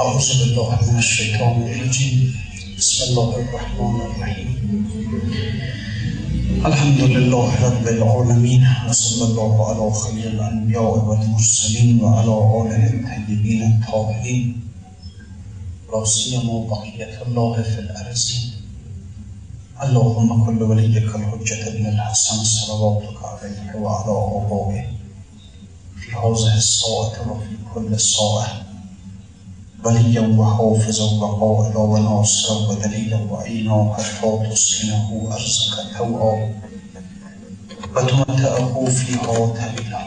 أعوذ بالله من الشيطان الرجيم. بسم الله الرحمن الرحيم. الحمد لله رب العالمين وصلى الله على خير الأنبياء والمرسلين وعلى آله الطيبين الطاهرين. لا سيما بقية الله في الأرض. اللهم كل وليك الحجة بن الحسن صلواتك عليه وعلى آبائه. في هذه الساعة وفي كل ساعة. وليا وحافظا وقائلا وناصرا ودليلا وعينا حتى تسكنه أرزك توعا وتمتعه فيها طويلا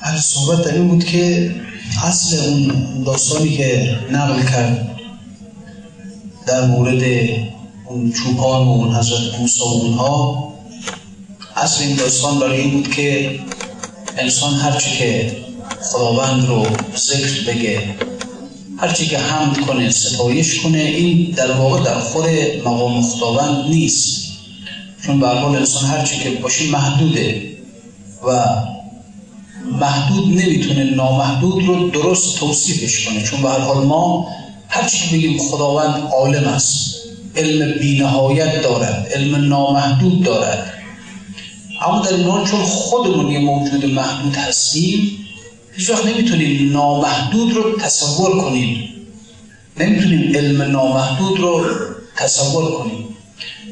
هر صحبت در این بود که اصل اون داستانی که نقل کرد در مورد اون چوپان و اون حضرت موسی و اونها اصل این داستان برای این بود که انسان هرچی که خداوند رو ذکر بگه. هرچی که حمد کنه ستایش کنه این در واقع در خود مقام خداوند نیست. چون به حال انسان هرچی که باشه محدوده و محدود نمی‌تونه نامحدود رو درست توصیفش کنه. چون به حال ما هرچی بگیم خداوند عالم است. علم بینهایت دارد علم نامحدود دارد. اما در این چون خودمون یه موجود محدود هستیم هیچ وقت نمی‌تونیم نامحدود رو تصور کنیم. نمی‌تونیم علم نامحدود رو تصور کنیم.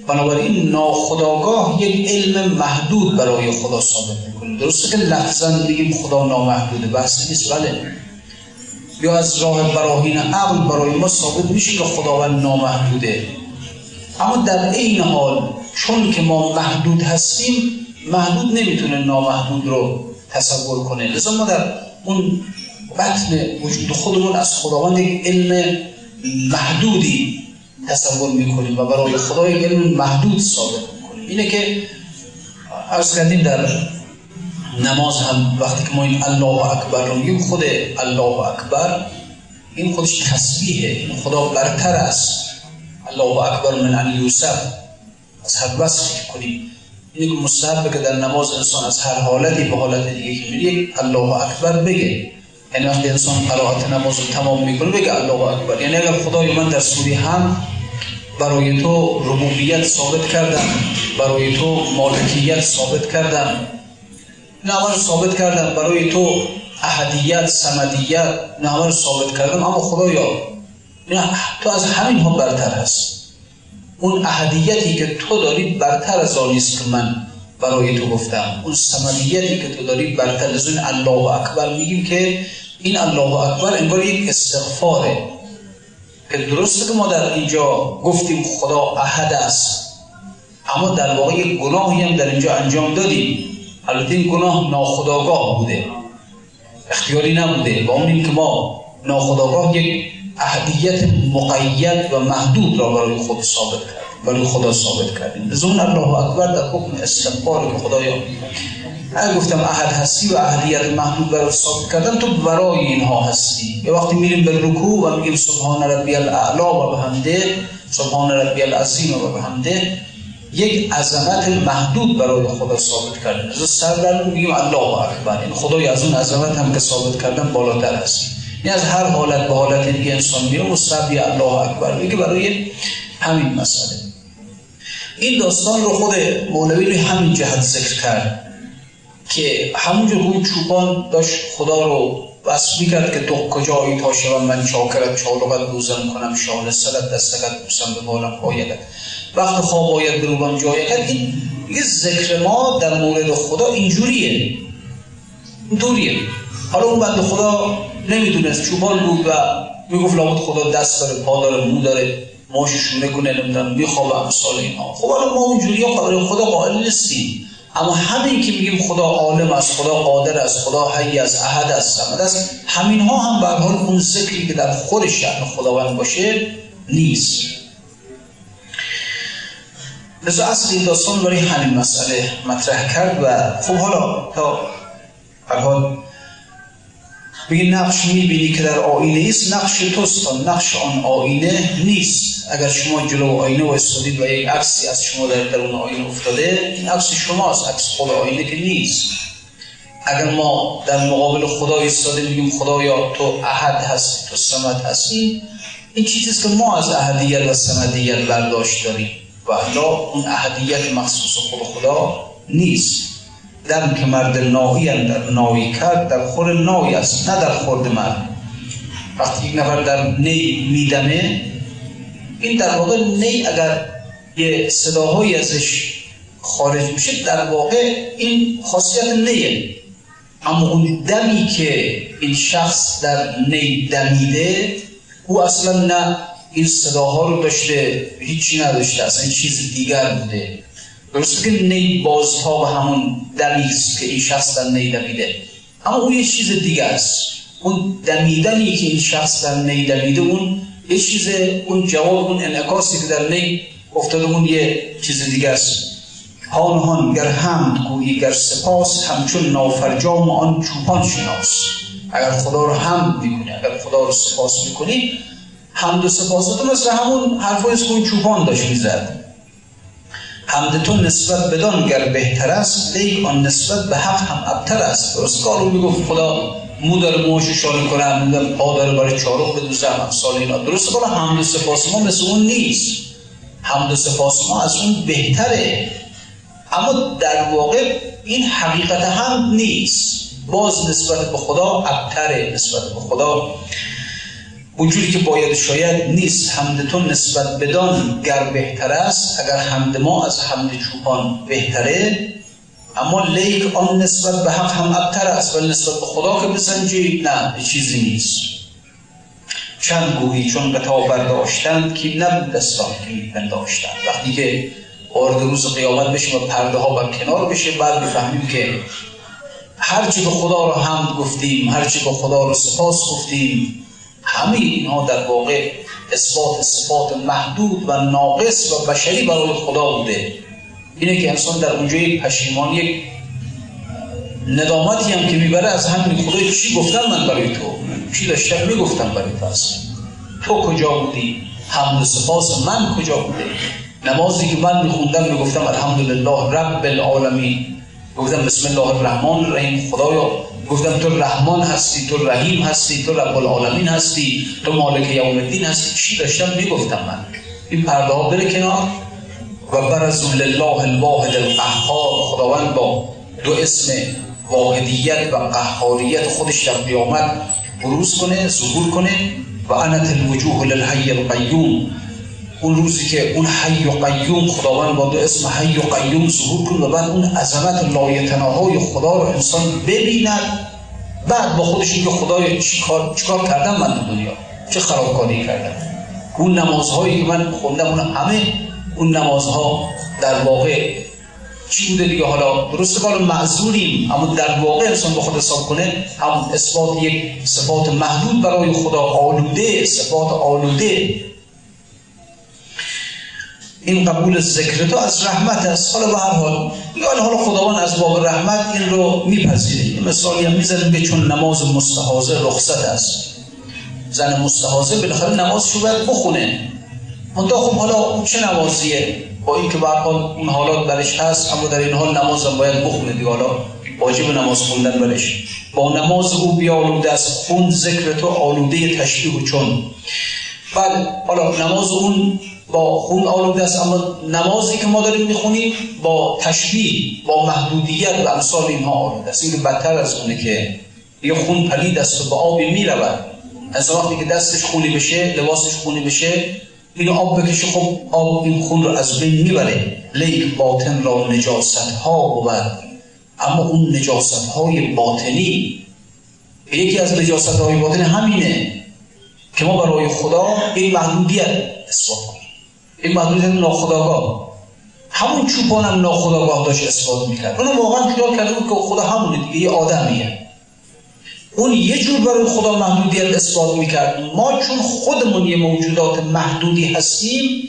بنابراین ناخداگاه یک علم محدود برای خدا ثابت می‌کنیم. درسته که لفظا بگیم خدا نامحدوده بحث نیست بله. یا از راه براهین عقل برای ما ثابت میشه که خداوند نامحدوده. اما در این حال چون که ما محدود هستیم محدود نمی‌تونه نامحدود رو تصور کنه. لذا ما در اون بطن وجود خودمون از خداوند یک علم محدودی تصور می‌کنیم و برای خدا یک علم محدود ثابت می‌کنیم. اینه که عرض کردیم در نماز هم وقتی که ما این الله اکبر رو میگیم خود الله اکبر این خودش تسبیحه این خدا برتر است. الله اکبر من ان یوسف. از هر وصفی کنیم. که مستحبه که در نماز انسان از هر حالتی به حالت دیگه که میره الله اکبر بگه. یعنی وقتی انسان قرائت نماز رو تمام می‌کنه بگه الله اکبر. یعنی اگر خدای من در سوری هم برای تو ربوبیت ثابت کردم برای تو مالکیت ثابت کردم رو ثابت کردم برای تو احدیت سمدیت رو ثابت کردم اما خدایا نه تو از همین ها برتر هست. اون احدیتی که تو داری برتر از آنی که من برای تو گفتم. اون سمدیتی که تو داری برتر از اون الله اکبر. میگیم که این الله اکبر انگار یک استغفاره. که درسته که ما در اینجا گفتیم خدا احد است. اما در واقع یک گناهی هم در اینجا انجام دادیم. البته این گناه ناخداگاه بوده. اختیاری نبوده. با اون که ما ناخداگاه یک اهدیت مقید و محدود را برای خود ثابت کردیم برای خدا ثابت کردیم. از اون الله اکبر در حکم استغفار که خدایا اگر گفتم احد هستی و اهدیت محدود برای ثابت کردن تو برای اینها هستی. یه وقتی میریم به رکوع و میگیم سبحان ربی الاعلا و بحمده سبحان ربی العظیم و بحمده یک عظمت محدود برای خدا ثابت کردن. از سر در میگیم الله اکبر. این خدای از اون عظمت هم که ثابت کردن بالاتر هستی. یعنی از هر حالت به حالت دیگه انسان میره مستبی الله اکبر. میگه برای همین مسئله. این داستان رو خود مولوی روی همین جهت ذکر کرد که همونجور اون چوبان داشت خدا رو وصف می‌کرد که تو کجایی تا شوم من چاکرت چالقت روزم کنم شال سلت دستکت بوسم به بالم پایدت وقت خواب باید بروبم جای کرد این یه ذکر ما در مورد خدا اینجوریه. دوریه. حالا اون بند خدا نمی‌دونست. چوبان بود و می‌گفت لابد خدا دست داره پا داره مو داره ماشو شونه کنه نمی‌دونم میخواب امثال اینها. خب حالا ما اونجوری خدا قائل نیستیم. اما همین که میگیم خدا عالم است خدا قادر است خدا حی است احد است صمد است همین ها هم به حال اون ذکری که در خود شأن خداوند باشه نیست. لذا این داستان برای همین مسئله مطرح کرد و خب حالا تا حال بگی نقش می‌بینی که در آینه است نقش توست نقش آن آینه نیست. اگر شما جلو آینه و استادید و یک عکسی از شما در درون آینه افتاده این عکس شماست عکس خود آینه که نیست. اگر ما در مقابل خدا ایستاده میگیم خدایا تو احد هستی تو سمت هستی این چیزیست که ما از احدیت و سمدیت برداشت داریم. و اون احدیت مخصوص خود خدا نیست. دم که مرد نایی در نایی کرد در خور نایی است نه در خورد مرد. وقتی یک نفر در نی میدمه این در واقع نی اگر یه صداهایی ازش خارج میشه در واقع این خاصیت نیه. اما اون دمی که این شخص در نی دمیده او اصلا نه این صداها رو داشته هیچی نداشته اصلا چیز دیگر بوده. درسته که نی بازها و همون دمیست که این شخص در نی دمیده اما اون یه چیز دیگر است. اون دمیدنی که این شخص در نی دمیده اون یه چیز اون جواب اون انعکاسی که در نی افتاده اون یه چیز دیگه است. هان گر حمد گویی گر سپاس همچون نافرجام آن چوپان شناس. اگر خدا رو حمد می‌کنی اگر خدا رو سپاس می‌کنی حمد و سپاس مثل همون حرفای که اون چوپان داشت می‌زد. حمد تو نسبت بدان گر بهتر است لیک آن نسبت به حق هم ابتر است. درست کارو می‌گفت خدا مو داره موش شاره کنه پا داره برای چارق بدوزه سال اینا. درست حمد و سپاس ما مثل اون نیست. حمد و سپاس ما از اون بهتره. اما در واقع این حقیقت هم نیست. باز نسبت به خدا ابتره نسبت به خدا. اونجوری که باید شاید نیست. حمدتون نسبت بدان گر بهتر است اگر حمد ما از حمد چوپان بهتره اما لیک آن نسبت به حق هم ابتر است ولی نسبت به خدا که بسنجی نه چیزی نیست. چند گویی چون تا برداشتند که نبود دستان که بنداشتند وقتی که وارد روز قیامت بشیم و پرده ها بر کنار بشه بعد بفهمیم که هرچی به خدا رو حمد گفتیم هرچی به خدا رو سپاس گفتیم همه اینها در واقع اثبات صفات محدود و ناقص و بشری برای خدا بوده. اینه که انسان در اونجا یک پشیمان یک ندامتی هم که می‌بره از همین خدای چی گفتم من برای تو؟ چی داشتم؟ می‌گفتم برای تو تو کجا بودی؟ حمد سپاس من کجا بوده نمازی که من میخوندم می‌گفتم الحمدلله رب العالمین. گفتم بسم الله الرحمن الرحیم. خدایا گفتم تو رحمان هستی تو رحیم هستی تو رب العالمین هستی تو مالک یوم الدین هستی. چی داشتم؟ می‌گفتم من. این پرده ها بره کنار. و برزو لله الواحد القهار. خداوند با دو اسم واحدیت و قهاریت خودش در قیامت بروز کنه ظهور کنه. و انت الوجوه للحی القیوم. اون روزی که اون حی و قیوم خداوند با اسم حی و قیوم ظهور کنه و بعد اون عظمت لایتناهای خدا رو انسان ببیند. بعد با خودش میگه خدای چیکار چیکار کردم من تو دنیا؟ چه خرابکاری کردم؟ اون نمازهایی که من خوندم اون همه اون نمازها در واقع چی بوده دیگه؟ حالا درست کار معذوریم اما در واقع انسان به خود حساب کنه هم اثبات یک صفات محدود برای خدا آلوده صفات آلوده این قبول ذکر تو از رحمت است. حالا به هر حال یا حالا خداوند از باب رحمت این رو میپذیره. مثالی هم می‌زنیم به چون نماز مستحاضر رخصت است. زن مستحاضر بالاخره نمازشو باید بخونه. منتها خب حالا چه نمازیه؟ با اینکه به اون حالات برش هست اما در این حال نماز هم باید بخونه دیگه. حالا واجب نماز خوندن برش. با نماز او بیالوده از خون ذکر تو آلوده تشبیه چون. بله حالا نماز اون با خون آلوده است. اما نمازی که ما داریم می‌خونیم با تشبیه با محدودیت و امثال اینها آلوده است. این بدتر از اونه که یه خون پلید است و به آبی می‌رود. از وقتی که دستش خونی بشه لباسش خونی بشه این آب بکشه خب آب این خون رو از بین می‌بره. لیک باطن را نجاست ها بود. اما اون نجاست های باطنی یکی از نجاست های باطنی همینه که ما برای خدا این محدودیت کنیم این محدودیت ناخداگاه همون چوپان هم ناخداگاه داشت اثبات می‌کرد. اون واقعا خیال کرده بود که خدا همونه دیگه یه آدمیه. اون یه جور برای خدا محدودیت اثبات می‌کرد. ما چون خودمون یه موجودات محدودی هستیم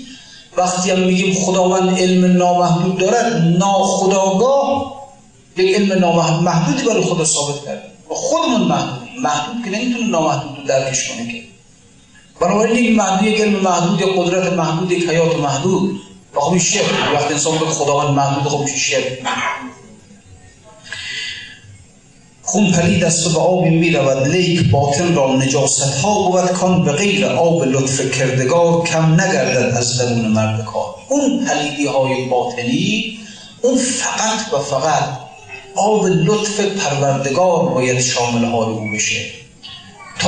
وقتی هم میگیم خداوند علم نامحدود دارد ناخداگاه یک علم نامحدودی برای خدا ثابت کرد خودمون محدود محدود که نمی‌تونه نامحدود رو درکش کنه که. بنابراین محدود یک علم محدود یک قدرت محدود یک حیات محدود و خب وقتی انسان به خداوند محدود خب میشه شرک. خون پلید است و به آبی می رود لیک باطن را نجاست ها بود کان به غیر آب لطف کردگار کم نگردد از درون مرد کار. اون پلیدی های باطنی اون فقط و فقط آب لطف پروردگار باید شامل حال او بشه.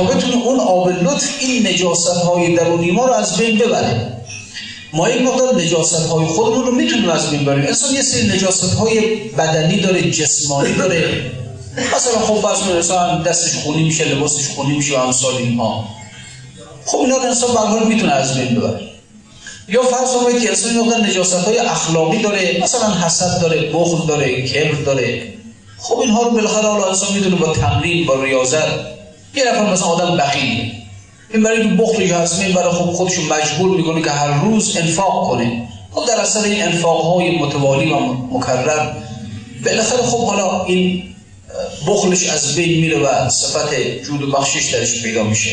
بتونه اون آب لطف این نجاست های درونی ما رو از بین ببره. ما یک مقدار نجاست های خودمون رو می‌تونیم از بین بریم. انسان یه سری نجاست های بدنی داره جسمانی داره. مثلا خب فرض کنید دستش خونی میشه لباسش خونی میشه و امثال اینها. خب اینا انسان به حال می‌تونه از بین ببره. یا فرض کنید که انسان مقدار نجاست های اخلاقی داره مثلا حسد داره بخل داره کبر داره. خب اینها رو بالاخره حالا انسان می‌تونه با تمرین با ریاضت. یه نفر مثلا آدم بخیلی این برای که بخلش هست این برای خب خودشو مجبور می‌کنه که هر روز انفاق کنه. خب در اصل این انفاق های متوالی و مکرر بالاخره خب حالا این بخلش از بین میره و صفت جود و بخشش درش پیدا میشه.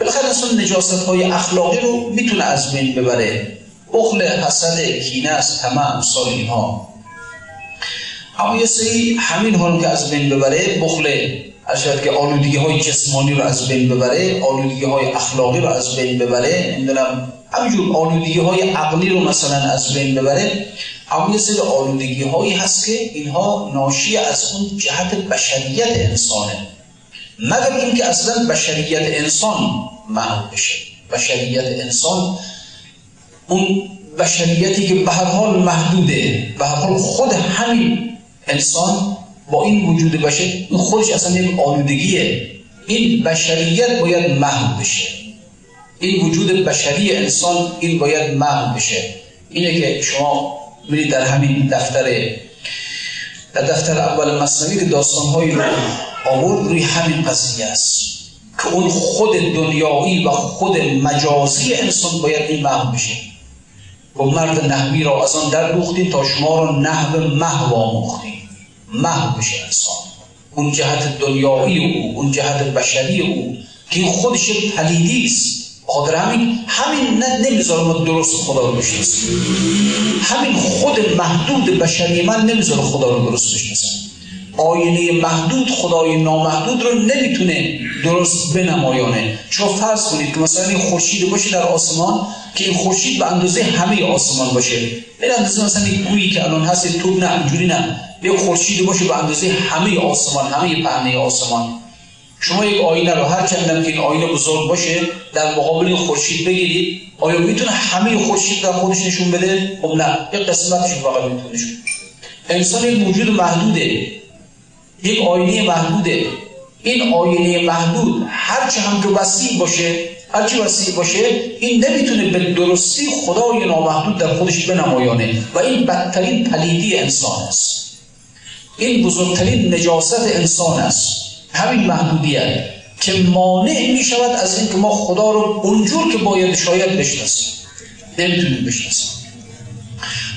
بالاخره اصلا نجاست های اخلاقی رو می‌تونه از بین ببره. بخل حسد کینه است همه امثال اینها. اما یه سری همین حال که از بین ببره بخل شاید که آلودگی های جسمانی رو از بین ببره آلودگی های اخلاقی رو از بین ببره نمی‌دونم همینجور آلودگی های عقلی رو مثلا از بین ببره اما یه سری آلودگی هایی هست که اینها ناشی از اون جهت بشریت انسانه. مگر اینکه اصلا بشریت انسان محو بشه. بشریت انسان اون بشریتی که به هر حال محدوده به هر حال خود همین انسان با این وجود بشه این خودش اصلا یک آلودگیه. این بشریت باید محو بشه. این وجود بشری انسان این باید محو بشه. اینه که شما میرید در همین دفتر در دفتر اول مصنوی داستانهایی رو آورد روی همین قضیه است. که اون خود دنیایی و خود مجازی انسان باید این محو بشه. و مرد نحوی را از آن در دوختیم تا شما را نحو محو آموختیم. محو بشه انسان. اون جهت دنیایی او اون جهت بشری او که این خودش پلیدی است. خاطر همین همین نه نمی‌ذاره ما درست خدا رو بشناسیم. همین خود محدود بشری من نمی‌ذاره خدا رو درست بشناسم. آینه محدود خدای نامحدود رو نمی‌تونه درست بنمایانه. چون فرض کنید که مثلا این خورشید باشه در آسمان که این خورشید به اندازه همه آسمان باشه. به اندازه مثلا این گویی که الان هست تو نه اینجوری نه. یه خورشید باشه به اندازه همه آسمان همه پهنه آسمان. شما یک آینه رو هر چندم که این آینه بزرگ باشه در مقابل خورشید بگیرید آیا می‌تونه همه خورشید در خودش نشون بده؟ خب نه یک قسمتش فقط می‌تونه نشون انسان یک موجود محدوده. یک آینه محدوده. این آینه محدود هرچه هم که وسیع باشه هرچی وسیع باشه این نمی‌تونه به درستی خدای نامحدود در خودش بنمایانه و این بدترین پلیدی انسان است. این بزرگترین نجاست انسان است. همین محدودیت که مانع می شود از اینکه ما خدا رو اونجور که باید شاید بشناسیم. نمی‌تونیم بشناسیم.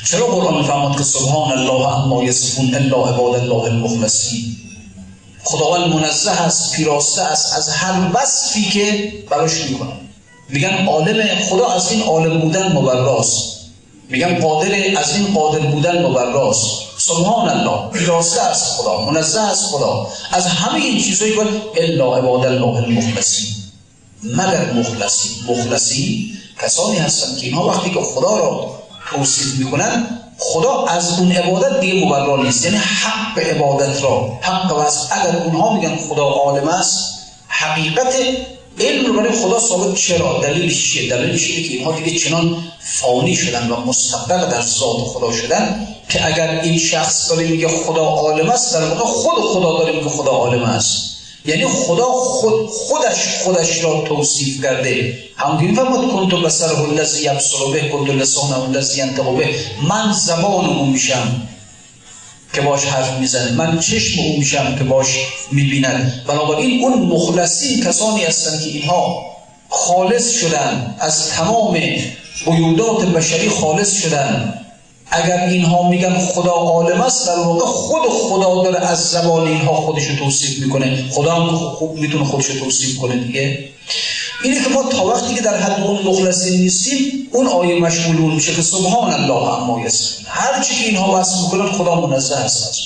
چرا قرآن فرماد که سبحان الله اما یصفون الا عباد الله المخلصین خداوند منزه است پیراسته است از هر وصفی که براش می‌کنه. میگن عالم خدا از این عالم بودن مبراست. میگن قادر از این قادر بودن مبراست سبحان الله. پیراسته است خدا. منزه است خدا. از همه این چیزایی که الا عباد الله المخلصین. مگر مخلصی؟ مخلصی کسانی هستند که اینها وقتی که خدا را توصیف می‌کنن خدا از اون عبادت دیگه مبرا نیست. یعنی حق عبادت را حق واسه اگر اونها میگن خدا عالم است حقیقت علم برای خدا ثابت چرا؟ دلیلش چیه؟ دلیلش اینه که اینها دیگه چنان فانی شدن و مستقل در ذات خدا شدن که اگر این شخص داره میگه خدا عالم است در واقع خود خدا داره میگه خدا عالم است. یعنی خدا خود خودش خودش را توصیف کرده. همونطوری میفرماد کنتو بسره الذی یبصر به کنتو لسانه الذی ینطق به. من زبان او میشم. که باش حرف می‌زنه. من چشم او میشم که باش می‌بیند بنابراین اون مخلصین کسانی هستند که اینها خالص شدن. از تمام قیودات بشری خالص شدن. اگر اینها میگن خدا عالم است در واقع خود خدا داره از زبان اینها خودش رو توصیف می‌کنه. خدا هم خوب می‌تونه خودش رو توصیف کنه دیگه. اینه که ما تا وقتی که در حد اون مخلصین نیستیم اون آیه مشمولون میشه که سبحان الله اما یسمین هر چی که اینها وصف می‌کنن خدا منزه است.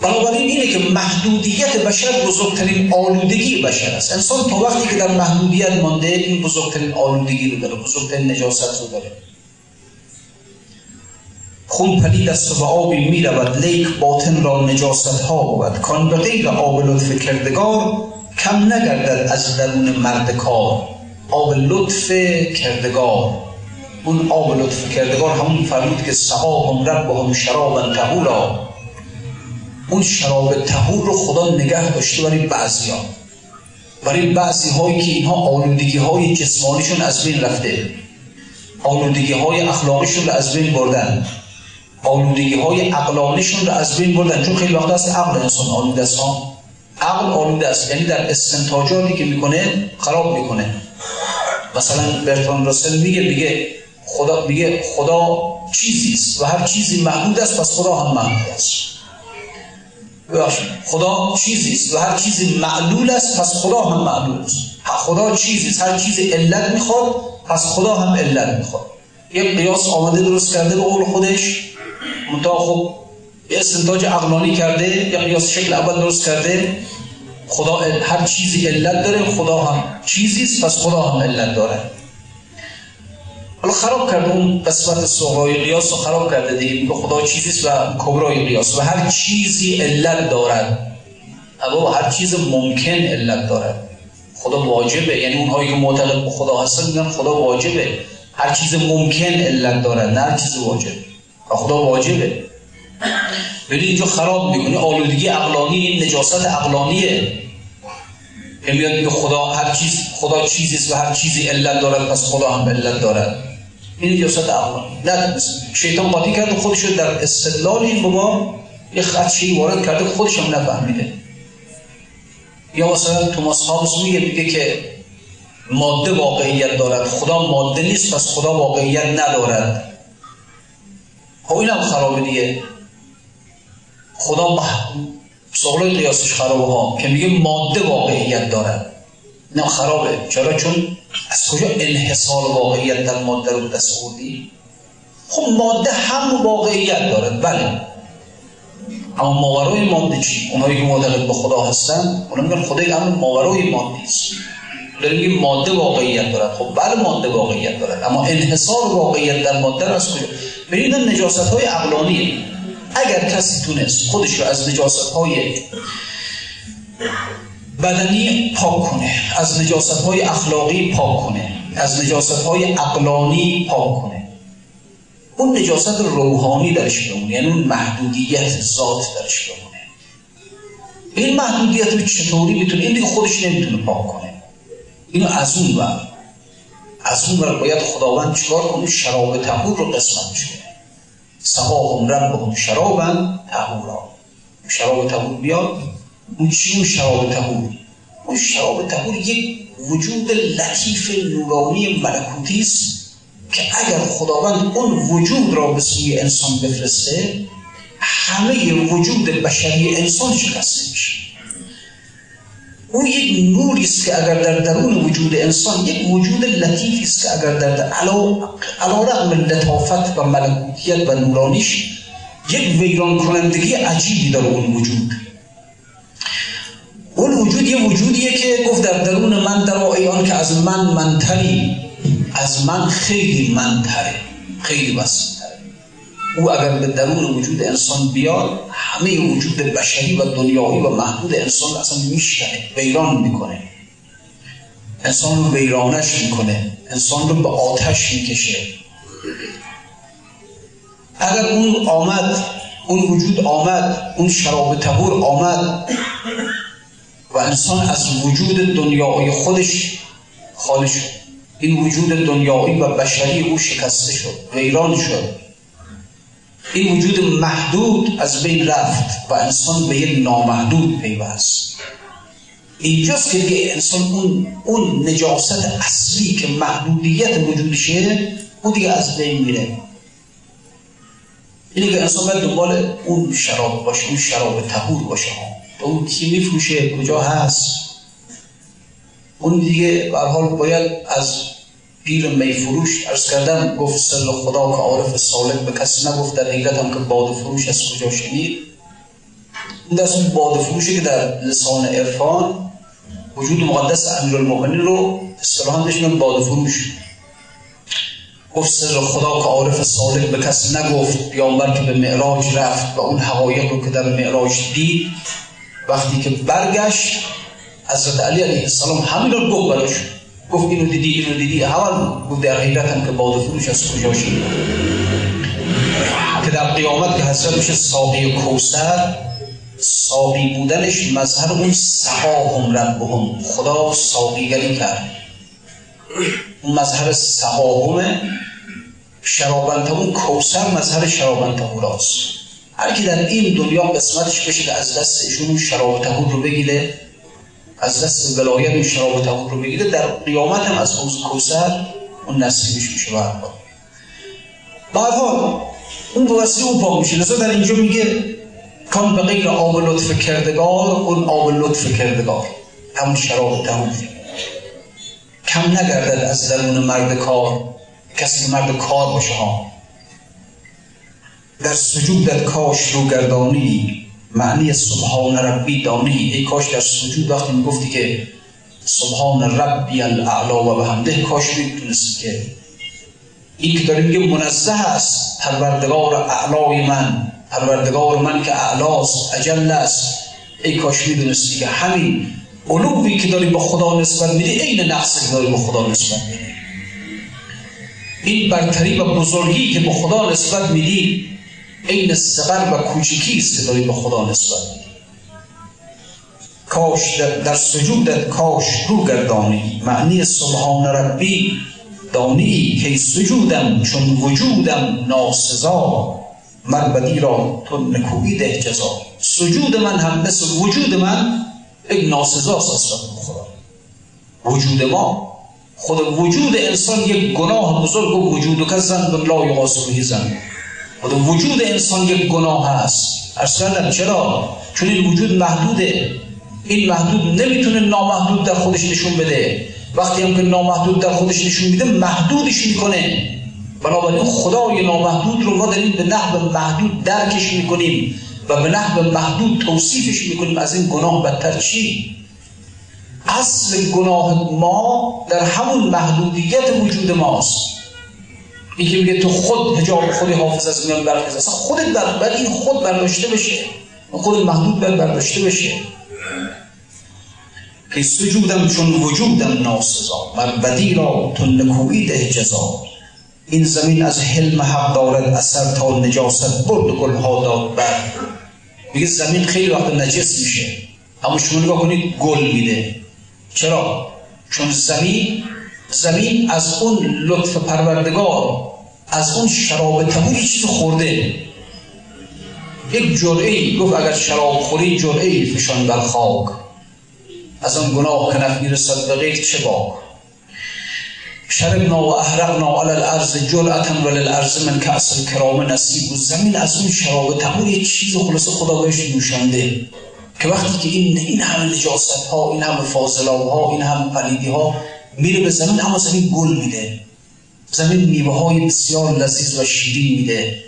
بنابراین اینه که محدودیت بشر بزرگترین آلودگی بشر است. انسان تا وقتی که در محدودیت مانده این بزرگترین آلودگی رو داره بزرگترین نجاست رو داره. خون پلید است و آبی می رود لیک باطن را نجاست ها بود. کان به غیر آب لطف کردگار کم نگردد از درون مرد کار. آب لطف کردگار. اون آب لطف کردگار همون فرمود که هم رب هم شراب تهورا اون شراب تهور رو خدا نگه داشته برای بعضی ها برای بعضی هایی که اینها آلودگی های جسمانیشون از بین رفته. آلودگی های اخلاقیشون رو از بین بردن. آلودگی های عقلانیشون رو از بین بردن. چون خیلی وقت است عقل انسان آلوده است عقل آلوده است. یعنی در استنتاجاتی که می‌کنه خراب می‌کنه. مثلا برتران راسل میگه میگه خدا میگه خدا چیزی است و هر چیزی محدود است پس خدا هم محدود است. خدا چیزی است و هر چیزی معلول است پس خدا هم معلول است. خدا چیزی است هر چیزی علت می‌خواد پس خدا هم علت می‌خواد. یک قیاس آمده درست کرده به قول خودش. منتها خب استنتاج عقلانی کرده یا قیاس شکل اول درست کرده. خدا هر چیزی علت داره خدا هم چیزی است پس خدا هم علت داره. حالا خراب کرده اون قسمت صغرای قیاس رو خراب کرده دیگه میگه خدا چیزی است و کبرای قیاس و هر چیزی علت دارد. اما هر چیز ممکن علت دارد خدا واجبه یعنی اونهایی که معتقد به خدا هستن میگن خدا واجبه. هر چیز ممکن علت دارد نه هر چیز واجب. خدا واجبه. ولی اینجا خراب می‌کنه. آلودگی عقلانی نجاست که میاد میگه خدا هر چیز خدا چیزی است و هر چیزی علت دارد پس خدا هم علت دارد. این نجاست عقلانی. نه شیطان قاطی کرده خودش در استدلال این بابا یه خدشی وارد کرده خودش هم نفهمیده. یا مثلا توماس هامس میگه میگه که ماده واقعیت دارد. خدا ماده نیست پس خدا واقعیت ندارد. خب اینم خرابه دیگه. خدا سوال قیاسش خرابه ها که میگه ماده واقعیت دارد نه خرابه. چرا؟ چون از کجا انحصار واقعیت در ماده رو دست خوردی خب ماده هم واقعیت دارد بله. اما ماورای ماده چی؟ اونایی که معتقد به خدا هستن اونا میگن خدای امر ماورای ماده است. داره میگه ماده واقعیت دارد خب بله ماده واقعیت دارد اما انحصار واقعیت در ماده از کجا؟ ببینید نجاست های عقلانی اگر کسی تونست خودش رو از نجاست های بدنی پاک کنه از نجاست های اخلاقی پاک کنه از نجاست های عقلانی پاک کنه اون نجاست روحانی درش بمونه یعنی اون محدودیت ذات درش بمونه این محدودیت رو چطوری می‌تونه؟ این دیگه خودش نمی‌تونه پاک کنه. اینو از اون بر از اون بر باید خداوند چکار کنه؟ شراب تهور رو قسمتش کنه. سقاهم ربهم شرابا تهورا شراب تهور بیاد. اون چی اون شراب تهور؟ اون شراب تهور یک وجود لطیف نورانی ملکوتی است که اگر خداوند اون وجود را به سوی انسان بفرسته همه وجود بشری انسان شکسته میشه. اون یک نوری است که اگر در درون وجود انسان یک وجود لطیفی است که اگر در علا رقم لطافت و ملکوتیت و نورانیش یک ویران کنندگی عجیبی داره اون وجود. اون وجود یه وجودیه که گفت در درون من در آیان که از من منتری از من خیلی منتره خیلی وسیع او اگر به درون وجود انسان بیاد همه وجود بشری و دنیایی و محدود انسان اصلا میشکنه ویران می‌کنه. انسان رو ویرانش می‌کنه انسان رو به آتش می‌کشه. اگر اون آمد اون وجود آمد اون شراب تهور آمد و انسان از وجود دنیایی خودش خالش شد. این وجود دنیایی و بشری او شکسته شد ویران شد. این وجود محدود از بین رفت و انسان به یک نامحدود پیوست. اینجاست که دیگه انسان اون, اون نجاست اصلی که محدودیت وجودشه اون دیگه از بین میره. اینه که انسان باید دنبال اون شراب باشه اون شراب تهور باشه. اون کی میفروشه؟ کجا هست؟ اون دیگه به حال باید از پیر میفروش ارز کردم گفت سل خدا که عارف سالک به کسی نگفت. در حقیقت هم که باد فروش از کجا شنید؟ این دست اون باده فروشه که در لسان عرفان وجود مقدس امیرالمومنین رو اصطلاحا بهش باده فروش. گفت سر خدا که عارف صادق به کسی نگفت. پیامبر که به معراج رفت و اون حقایق رو که در معراج دید وقتی که برگشت حضرت علی علیه السلام همین رو گفت گفت اینو دیدی اینو دیدی. اول گفت در حیرت هم که باده فروش از کجا شد. که در قیامت که حضرت میشه ساقی کوسر ساقی بودنش مظهر اون سقاهم ربهم خدا ساقیگری کرد. اون مظهر سقاهمه شرابنته اون کوسر مظهر شرابنته راست. هر کی در این دنیا قسمتش بشه که از دست ایشون شراب رو بگیره از دست ولایت اون شراب تهور رو بگیره در قیامت هم از اون کوسر اون نصیبش میشه برها بعدها اون واسه اون پاک میشه. لذا در اینجا میگه کان به غیر آب لطف کردگار اون آب لطف کردگار. همون شراب تهور کم نگردد از درون مرد کار کسی مرد کار باشه ها. در سجودت کاش رو گردانی معنی سبحان ربی دانی ای. کاش در سجود وقتی می‌گفتی که سبحان ربی الاعلا و بهمده کاش می‌تونستی که این که داره میگه منزه است. پروردگار اعلای من پروردگار من که اعلاست اجل است. ای کاش می‌دونستی که همین علوی که داری به خدا نسبت میدی عین نقصی که داری به خدا نسبت میدی. این برتری و بزرگی که به خدا نسبت میدی عین صغر و کوچکی است که داری به خدا نسبت. کاش در, در سجودت کاش رو گردانی. معنی سبحان ربی دانی که سجودم چون وجودم ناسزا. من بدی را تو نکوی ده جزا. سجود من هم مثل وجود من یک ناسزاست اصلا خدا. وجود ما. خود وجود انسان یک گناه بزرگ و وجود که زن لا یقاسوهی زن. خود وجود انسان یک گناه هست. ارسلن چرا؟ چون این وجود محدوده. این محدود نمی‌تونه نامحدود در خودش نشون بده. وقتی هم که نامحدود در خودش نشون میده محدودش می‌کنه. بنابراین خدای نامحدود رو ما داریم به نحو محدود درکش می‌کنیم و به نحو محدود توصیفش می‌کنیم از این گناه بدتر چی؟ اصل گناه ما در همون محدودیت وجود ماست. این که میگه تو خود هجاب خودی حافظ از میان برخیز اصلا خودت بر این خود برداشته بشه خود محدود باید برداشته بشه که سجودم چون وجودم ناسزا. من بدی را تو نکوی ده جزا. این زمین از حلم حق دارد اثر تا نجاست برد گلها داد بر. میگه زمین خیلی وقت نجس میشه. اما شما نگاه کنید گل میده. چرا؟ چون زمین زمین از اون لطف پروردگار از اون شراب تموم چیز خورده. یک جرعه گفت اگر شراب خوری جرعه فشان بر خاک. از اون گناه که نفی رسد به غیر چه باک؟ شربنا و احرقنا علی الارض جرعتا ولی الارض من اصل کرام نصیب. و زمین از اون شراب تموم چیز خلاص خدا بهش نوشنده. که وقتی که این این همه نجاست ها این همه فاضلاب ها این همه پلیدی ها میره به زمین اما زمین گل میده. زمین میوه های بسیار لذیذ و شیرین میده.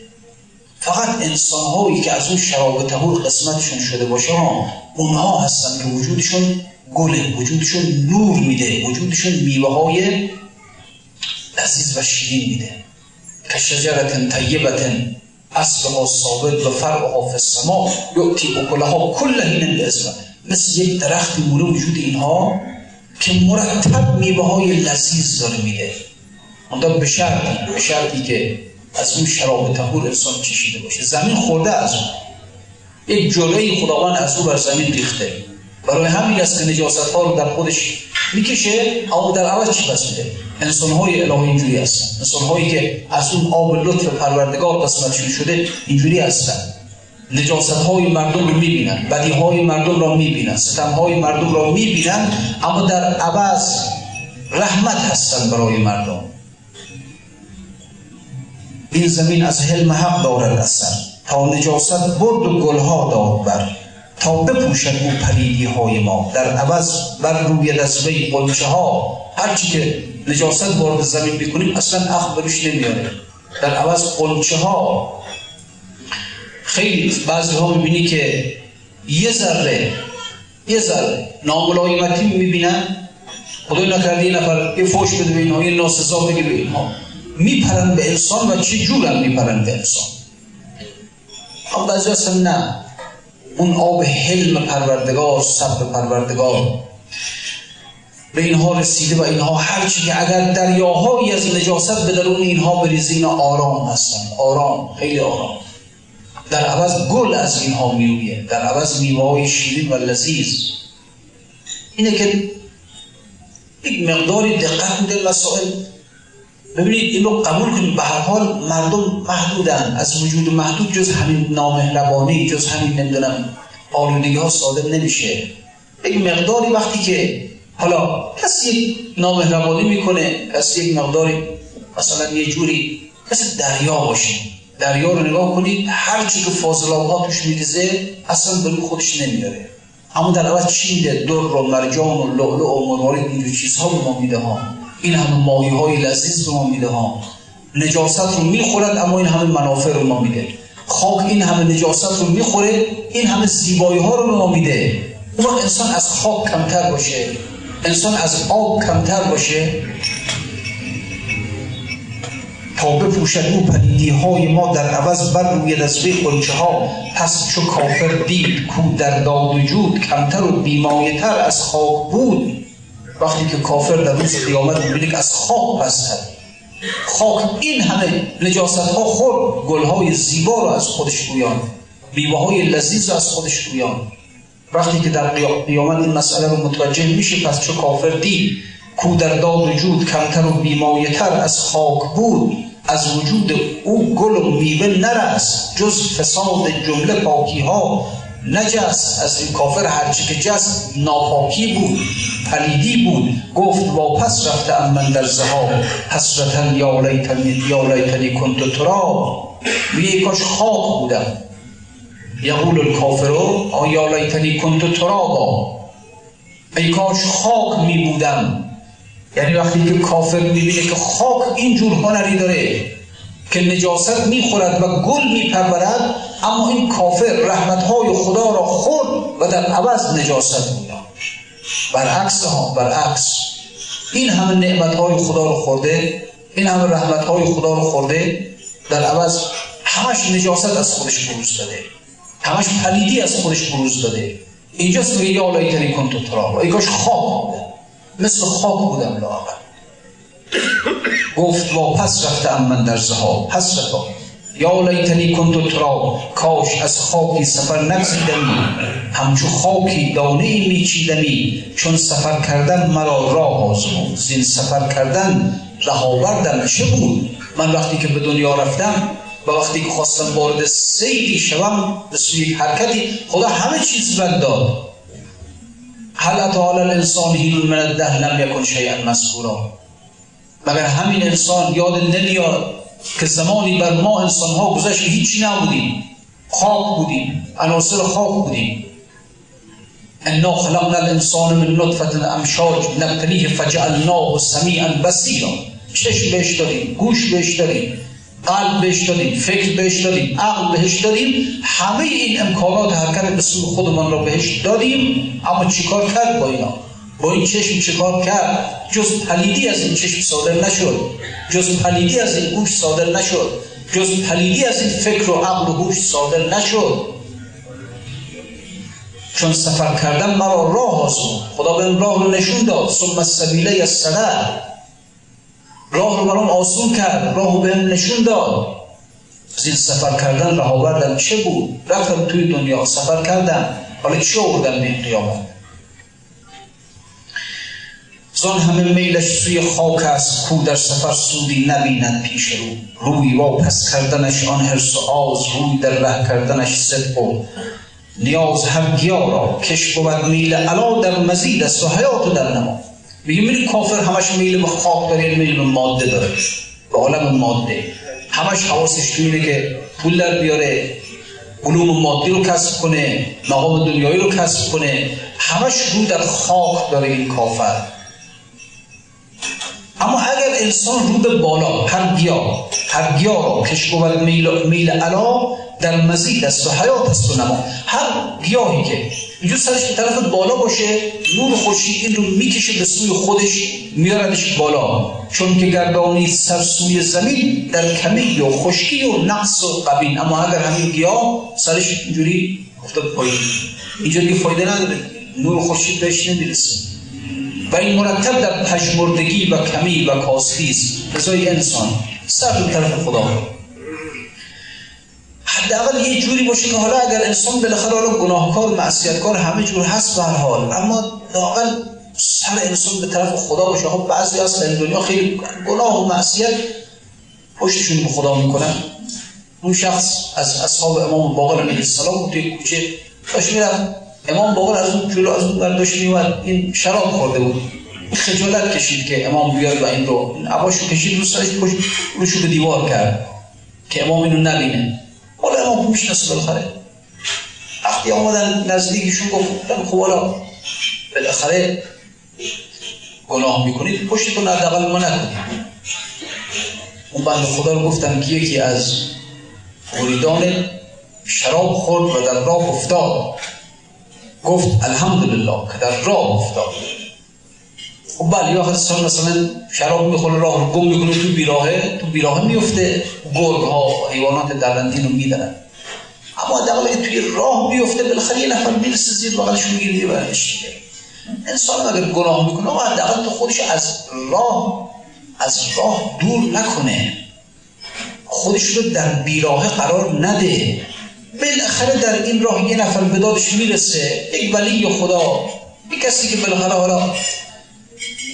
فقط انسان هایی که از اون شراب تهور قسمتشون شده باشه ها اونها هستن که وجودشون گله وجودشون نور میده وجودشون میوه های لذیذ و شیرین میده. که شجرت طیبت اصلها ثابت و فرعها فی السما یعطی اکلها کل باذن مثل یک درخت مونه وجود اینها که مرتب میوه های لذیذ داره میده. اوندا به شرطی به شرطی که از اون شراب تهور انسان چشیده باشه. زمین خورده از اون. یک جلوی خداوند از او بر زمین ریخته. برای همین است که نجاست ها رو در خودش می‌کشه. اما در عوض چی پس میده؟ انسان های الهی اینجوری هستن. انسان هایی که از اون آب لطف پروردگار قسمتشون شده اینجوری هستن. نجاست های مردم رو می‌بینن بدی های مردم را می‌بینن ستم های مردم را می‌بینن اما در عوض رحمت هستن برای مردم. این زمین از حلم حق دارد اثر تا نجاست برد و گلها داد بر. تا بپوشد او پلیدی های ما. در عوض بر روی وی قلچه ها هرچی که نجاست وارد زمین بکنیم اصلا اخ بروش نمیاره در عوض قلچه ها خیلی بعضی ها می‌بینی که یه ذره یه ذره ناملایمتی می‌بینن. خدای نکرده یه نفر یه فوش بده به اینها یه ناسزا بگه به اینها. میپرن به انسان و چه جورم میپرن به انسان؟ اما بعضی اصلا نه. اون آب حلم پروردگار صبر پروردگار. به اینها رسیده و اینها هرچی که اگر دریاهایی از نجاست به درون اینها بریزین آرام هستن. آرام خیلی آرام. در عوض گل از اینها میرویه در عوض میوه های شیرین و لذیذ. اینه که یک مقداری دقت بوده مسائل. ببینید این رو قبول کنید. به هر حال مردم محدودن. از وجود محدود جز همین نامهربانی جز همین نمی‌دونم آلودگی ها صادر نمیشه. یک مقداری وقتی که حالا کسی یک نامهربانی می‌کنه کسی یک مقداری مثلا یه جوری مثل دریا باشه. دریا رو نگاه کنید هر چی که فاضل ها توش میریزه اصلا به خودش نمیاره. اما در عوض چی میده؟ در و مرجان و لؤلؤ و مروارید اینجور چیزها به ما میده ها. این همه ماهی های لذیذ به ما میده ها. نجاست رو می‌خورد اما این همه منافع رو ما میده. خاک این همه نجاست رو می‌خوره این همه زیبایی ها رو به ما میده. اون انسان از خاک کمتر باشه. انسان از آب کمتر باشه. تا بپوشد او پدیدی های ما در عوض بر روی دسته قنچه ها پس چو کافر دید کو در داد وجود کمتر و بیمایه تر از خاک بود وقتی که کافر در روز قیامت می‌بینه که از خاک پستر خاک این همه نجاست ها خور گل های زیبا رو از خودش رویان بیوه های لذیذ از خودش رویان وقتی که در قیامت این مسئله رو متوجه میشه پس چو کافر دید کو در داد وجود کمتر و بیمایه تر از خاک بود. از وجود او گل و میوه نرست جز فساد جمله پاکی ها نجست. از این کافر هرچی که جست ناپاکی بود پلیدی بود. گفت واپس رفته ام من در ذهاب حسرتا یا لیتنی یا لیتنی کنت تراب میگه کاش خاک بودم. یقول الکافر یا لیتنی کنت ترابا؟ ای کاش خاک می بودم یعنی وقتی که کافر می‌بینه که خاک اینجور هنری داره که نجاست می‌خورد و گل میپرورد اما این کافر رحمتهای خدا را خورد و در عوض نجاست میاد برعکس ها برعکس. این همه نعمتهای خدا رو خورده این همه رحمتهای خدا رو خورده در عوض همش نجاست از خودش بروز داده. همش پلیدی از خودش بروز داده. اینجاست میگه یا لیتنی کنتو تراب ای کاش خواب مثل خاک بودم لاغر گفت واپس رفته من در زها حسرتا یا لیتنی کنت تراب. کاش از خاکی سفر نگزیدمی همچو خاکی دانه میچیدمی. چون سفر کردن مرا راه آزمون زین سفر کردن رهاوردم چه بود؟ من وقتی که به دنیا رفتم و وقتی که خواستم وارد سیدی شوم به سوی حرکتی خدا همه چیز رد داد. هل اتعال الانسان هین من الده لم یکن شیئا مذکورا. مگر همین انسان یاد نمیاد که زمانی بر ما انسان ها گذشت هیچی نبودیم. خاک بودیم عناصر خاک بودیم. انا خلقنا الانسان من نطفه امشاج نبتلیه فجعلناه سمیعا بصیرا. چشم بهش داریم گوش بهش داریم قلب بهش دادیم فکر بهش دادیم عقل بهش دادیم همه این امکانات حرکت به سوی خودمان را بهش دادیم. اما چیکار کرد با اینا؟ با این چشم چیکار کرد؟ جز پلیدی از این چشم صادر نشد. جز پلیدی از این گوش صادر نشد. جز پلیدی از این فکر و عقل و گوش صادر نشد. چون سفر کردم مرا راه آزمود خدا به راه رو نشون داد. ثم السبیل یسره راه رو برام آسون کرد راه رو بهم نشون داد. از این سفر کردن راه آوردم چه بود؟ رفتم توی دنیا سفر کردم. حالا چه آوردم به قیامت؟ زان همه میلش سوی خاک است کو در سفر سودی نبیند پیش رو. روی واپس کردنش آن هرس و آز روی در ره کردنش صدق و نیاز هر گیا را. کش بود میل علا در مزید است و حیات در میگه میری کافر همش میل به خاک داره میل به ماده داره. به عالم ماده. همش حواسش اینه که پول در بیاره علوم مادی رو کسب کنه مقام دنیایی رو کسب کنه. همش رو در خاک داره این کافر. اما اگر انسان رو به بالا هر گیا هر گیا را کش میل, میل علا در مزید است و حیات است و نما. هر گیاهی که اینجور سرش به طرف بالا باشه نور خوشی این رو می‌کشه به سوی خودش میاردش بالا. چون که گردانی سر سوی زمین در کمی و خشکی و نقص و قبین. اما اگر همین گیاه سرش اینجوری افتاد پایین. اینجا دیگه فایده نداره. نور خورشید بهش نمی‌رسه. و این مرتب در پژمردگی و کمی و کاستی است انسان. سر طرف خدا. حداقل یه جوری باشه که حالا اگر انسان بالاخره حالا گناهکار معصیتکار همه جور هست به حال. اما لاقل سر انسان به طرف خدا باشه. خب بعضی از این دنیا خیلی گناه و معصیت پشتشون به خدا می‌کنن. اون شخص از اصحاب امام باقر علیه السلام توی کوچه داشت امام باقر از اون جلو از اون برداشت میومد این شراب خورده بود. خجالت کشید که امام بیاد و این رو عباشو کشید رو سرش پشت روشو به دیوار کرد که امام اینو نبینه. امام می‌شناسه بالاخره وقتی آمدن نزدیکشون گفتن خب حالا بالاخره گناه می‌کنید پشتتون حداقل ما نکنید اون بند خدا رو گفتن که یکی از مریدان شراب خورد و در راه افتاد. گفت الحمدلله که در راه افتاد. خب بله یا سال مثلا شراب می‌خوره راه رو گم می‌کنه تو بیراهه تو بیراهه میفته گرگ ها حیوانات درندین رو میدنن اما دقیقه توی راه بیفته بالاخره یه نفر می‌رسه زیر بغلش می‌گیره دیگه برش. انسان اگر گناه می‌کنه و حداقل تو خودش از راه از راه دور نکنه. خودش رو در بیراه قرار نده. بالاخره در این راه یه نفر به دادش می‌رسه. یک ولی خدا. یک کسی که بالاخره حالا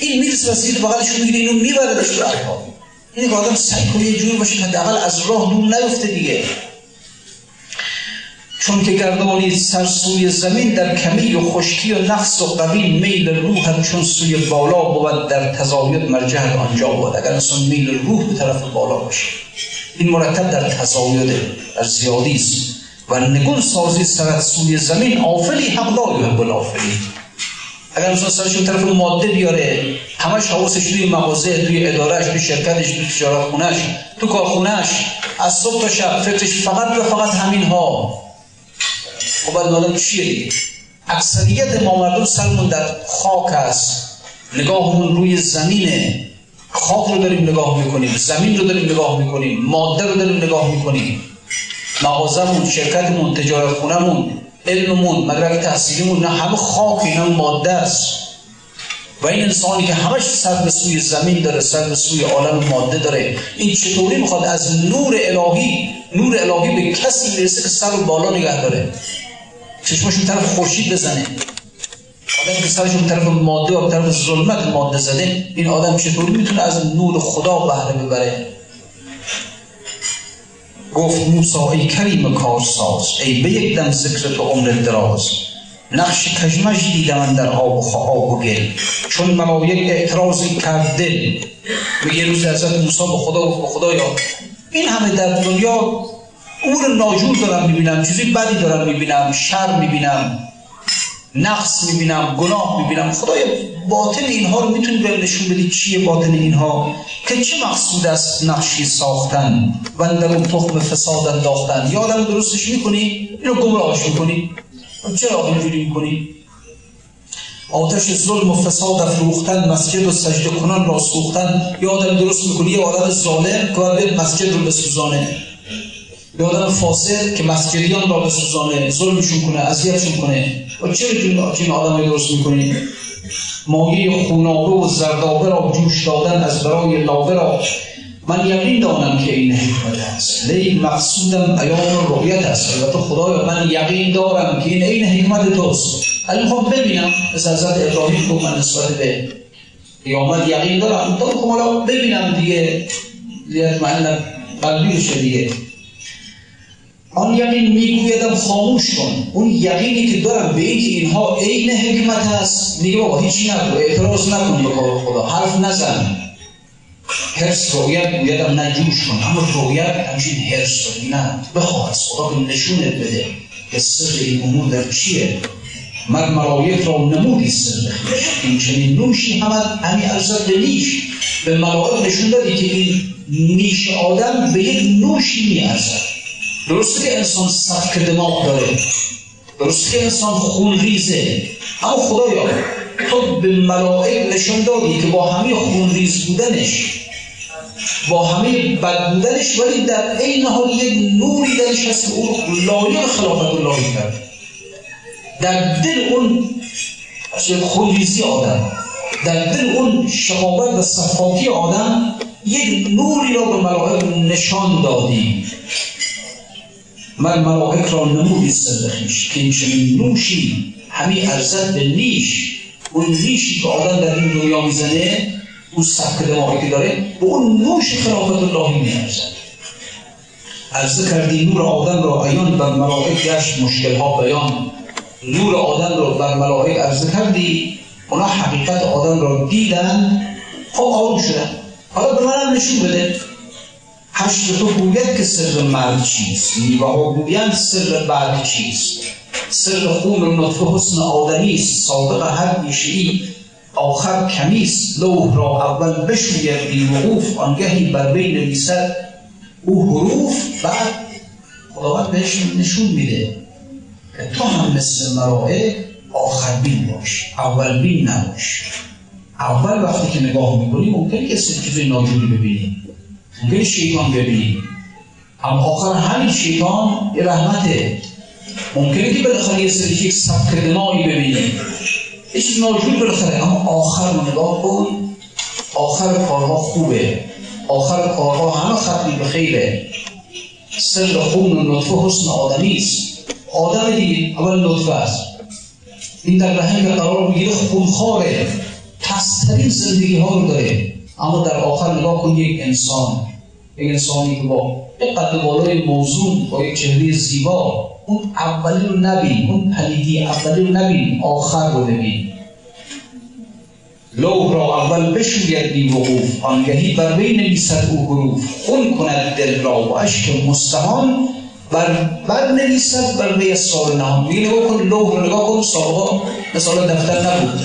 این می‌رسه و زیر بغلش می‌گیره اینو میبردش به ارها اینه که آدم سعی کنه یه جور باشه حداقل از راه دور نیفته دیگه. چون که گردانی سر سوی زمین در کمی و خشکی و نقص و قبیل میل روح چون سوی بالا بود در تزاید مرجع آنجا بود. اگر انسان میل روح به طرف بالا باشه این مرتب در تزاید در زیادی است. و نگون سازی سرت سوی زمین آفلی حق لا یحب الافلی اگر انسان سرش به طرف ماده بیاره همش حواسش توی مغازه توی ادارهش توی شرکتش توی تجارت خونش تو کارخونهش از صبح تا شب فکرش فقط و فقط همین ها خب باید چیه دیگه؟ اکثریت ما مردم سرمون در خاک است. نگاهمون روی زمینه. خاک رو داریم نگاه می‌کنیم زمین رو داریم نگاه می‌کنیم ماده رو داریم نگاه می‌کنیم. مغازمون شرکتمون تجارت خونمون علممون مدرک تحصیلیمون نه همه خاک اینا ماده است. و این انسانی که همش سر به سوی زمین داره سر به سوی عالم ماده داره این چطوری می‌خواد از نور الهی نور الهی به کسی برسه که سر رو بالا نگه داره؟ چشمش طرف خورشید بزنه. آدم که سرش به طرف ماده و طرف ظلمت ماده زده این آدم چطوری می‌تونه از نور خدا بهره ببره؟ گفت موسا ای کریم کارساز ای به یک دم ذکر تو عمر دراز. نقش کجمش دیدم در آب و آب و گل. چون ملایک اعتراضی کرد دل و یه روز ازت موسا به خدا گفت به خدایا این همه در دنیا امور ناجور دارم می‌بینم چیزی بدی دارم می‌بینم شر می‌بینم نقص می‌بینم گناه می‌بینم. خدای باطن اینها رو می‌تونی به نشون بدی چیه باطن اینها؟ که چه مقصود است نقشی ساختن؟ و اون تخم فساد انداختن. یا آدم درستش می‌کنی اینو گمراهش می‌کنی. چرا اینجوری می‌کنی؟ آتش ظلم و فساد افروختن مسجد و سجده کنان را سوختن. یا آدم درست می‌کنی یا آدم ظالم که مسجد رو بسوزانه. به آدم فاسد که مسجدیان را بسوزانه ظلمشون کنه اذیتشون کنه. و چرا این آدم درست می‌کنی؟ مایه خونابه و زردابه را جوش دادن از برای لابه را. من یقین دانم که این حکمت است لیک مقصودم ایام رویت است البته خدایا من یقین دارم که این این حکمت توست. ولی می‌خوام ببینم از حضرت ابراهیم که من نسبت به قیامت یقین دارم. تو خب ببینم دیگه. دیگه من قلبی دیگه. آن یقین میگویدم خاموش کن. اون یقینی که دارم به اینکه اینها عین حکمت هست میگه بابا هیچی نکن اعتراض نکن به کار خدا حرف نزن. هرس رویت گویدم نجوش کن اما رویت همچین هرس نه. بخواه از خدا که نشونت بده. که سر این امور در چیه؟ من ملایک را نمودی سر این چنین نوشی همه همی ارزد نیش. به ملائک نشون دادی که این نیش آدم به یک نوشی می ارزد. درسته که انسان سبک دماغ داره درسته که انسان خون ریزه اما خدایا تو به ملائک نشان دادی که با همه خون ریز بودنش. با همه بد بودنش ولی در این حال یک نوری درش هست که اون لایق خلافت الله کرد. در دل اون خونریزی آدم در دل اون شقاوت و صفاتی آدم یک نوری را به ملائک نشان دادی. من ملائک را نمودی سرخیش که این چنین نوشی همین ارزد به نیش. اون نیشی که آدم در این دنیا می‌زنه اون سبک دماغی که داره به اون نوش خلافت اللهی میارزد. عرضه کردی نور آدم را عیان بر ملائک گشت مشکل ها بیان. نور آدم را بر ملائک عرضه کردی اونا حقیقت آدم را دیدن خب آروم شدن. حالا به منم نشون بده. هشت تو گوید که سر مرد چیست؟ نیوه ها گویند سر بعد چیست؟ سر خون نطفه حسن آدمی است صادق هر میشه آخر کمیست لوح را اول بشوید بی وقوف آنگهی بر بین نویسد. او حروف بعد خداوند بهش نشون میده که تو هم مثل مرائه آخر بین باش اول بین نباش. اول وقتی که نگاه می‌کنی ممکنه که سکیف ناجوری ببینی. ممکنه شیطان ببینی اما آخر همین شیطان یه رحمته. ممکنه که بالاخره یه سری یک سبک دمایی ببینی یه چیز ناجوری بالاخره. اما آخر نگاه کن. آخر کارها خوبه. آخر کارها همه ختمی به خیره. سر خون و نطفه حسن آدمی است. آدم دیگه اول نطفه است. این در رحم قرار می‌گیره خونخواره. پسترین زندگی ها رو داره. اما در آخر نگاه کن یک انسان یک انسانی که با قد بالای موضوع با یک چهره زیبا اون اولی رو نبین اون پلیدی اولی رو نبین آخر رو ببین. لوح را اول بشوید بی وقوف آنگهی بر بین نویسد او حروف. خون کند دل را و اشک مستهان بر بر نویسد بر وی اسرار نهان. میگه نگاه کن لوح رو نگاه کن سابقا مثلا دفتر نبود.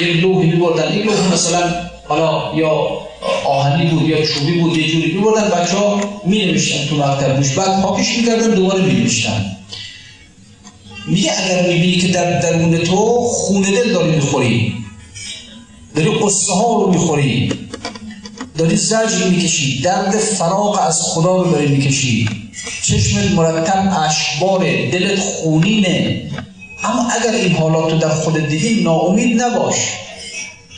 یک لوحی میبردن. یک لوح مثلا حالا یا آهنی بود یا چوبی بود یه جوری میبردن بچه ها می نوشتن تو مکتب روش بعد پاکش می‌کردن دوباره می نوشتن میگه اگر می‌بینی که در درون تو خونه دل داری می‌خوری داری قصه ها رو می‌خوری داری زجر می‌کشی درد فراغ از خدا رو داری می‌کشی چشمت مرتب اشباره دلت خونینه. اما اگر این حالات رو در خودت دیدی ناامید نباش.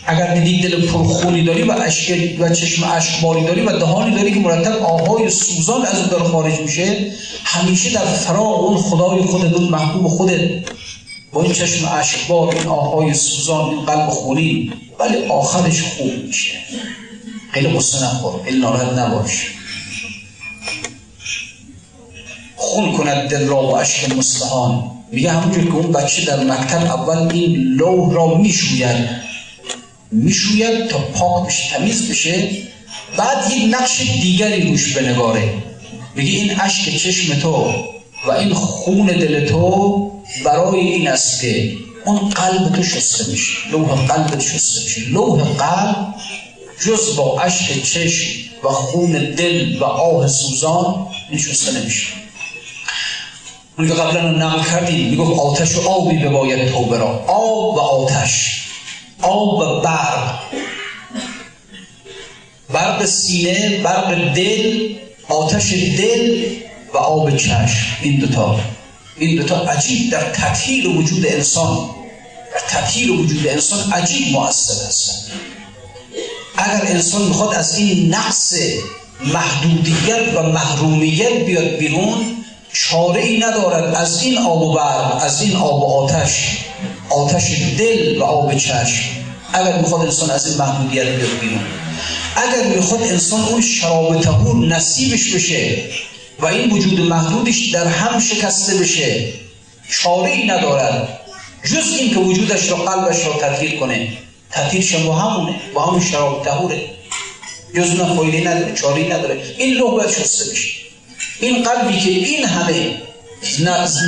اگر دیدی دل پرخونی داری و اشک و چشم اشکباری داری و دهانی داری که مرتب آهای سوزان از اون داره خارج میشه همیشه در فراغ اون خدای خودت اون محبوب خودت. با این چشم اشکبار این آهای سوزان این قلب خونی ولی آخرش خوب میشه. خیلی قصه نخور خیلی ناراحت نباش. خون کند دل را و اشک مستهان میگه همونجور که اون بچه در مکتب اول این لوح را می‌شوید. می‌شوید تا پاک بشه تمیز بشه بعد یک نقش دیگری روش بنگاره میگه این اشک چشم تو و این خون دل تو برای این است که اون قلب تو شسته میشه. لوح قلب شسته میشه. لوح قلب جز با اشک چشم و خون دل و آه سوزان این شسته نمیشه. اون که قبلا نقل کردیم. می‌گفت آتش و آبی بباید توبه را آب و آتش. آب برق برق سینه برق دل آتش دل و آب چشم. این دوتا. این دوتا عجیب در تطهیر وجود انسان. در تطهیر وجود انسان عجیب مؤثر هستند اگر انسان می‌خواد از این نقص محدودیت و محرومیت بیاد بیرون چاره ای ندارد از این آب و برق از این آب و آتش. آتش دل و آب چشم. اگر می‌خواد انسان از این محدودیت بیاد بیرون. اگر می‌خواد انسان اون شراب تهور نصیبش بشه و این وجود محدودش در هم شکسته بشه چاره ای ندارد. جز این که وجودش را قلبش را تطهیر کنه. تطهیرش با همونه با همون شراب تهوره جز اون فایده نداره چاره نداره. این لوح باید شسته بشه. این قلبی که این همه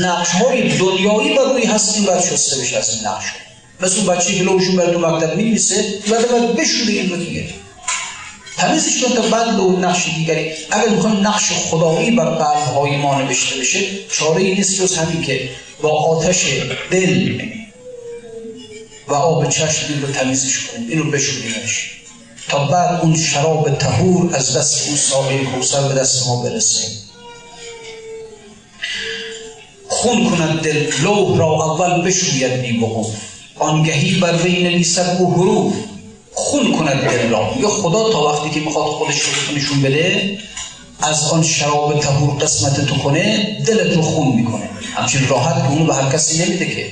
نقش های دنیایی بر روی هست این باید شسته بشه از این نقش مثل بچه که لوشون بر تو مکتب می نیسه بعد باید بشوره این رو دیگه تمیزش کن تا بعد به اون نقش دیگری اگر می‌خوایم نقش خدایی بر قلبهای ما نوشته بشه چاره ای نیست جز همین که با آتش دل و آب چشم این رو تمیزش کنیم این رو بشوریمش تا بعد اون شراب تهور از دست اون ساقه کوسر به دست ما برسه خون کند دل لوح را اول بشوید بی وقوف آنگهی بر وی نویسد او حروف. خون کند دل را. یا خدا تا وقتی که می‌خواد خودش رو نشون بده از آن شراب تهور قسمت تو کنه دلت رو خون می‌کنه. همچین راحت که اونو به هر کسی نمیده که.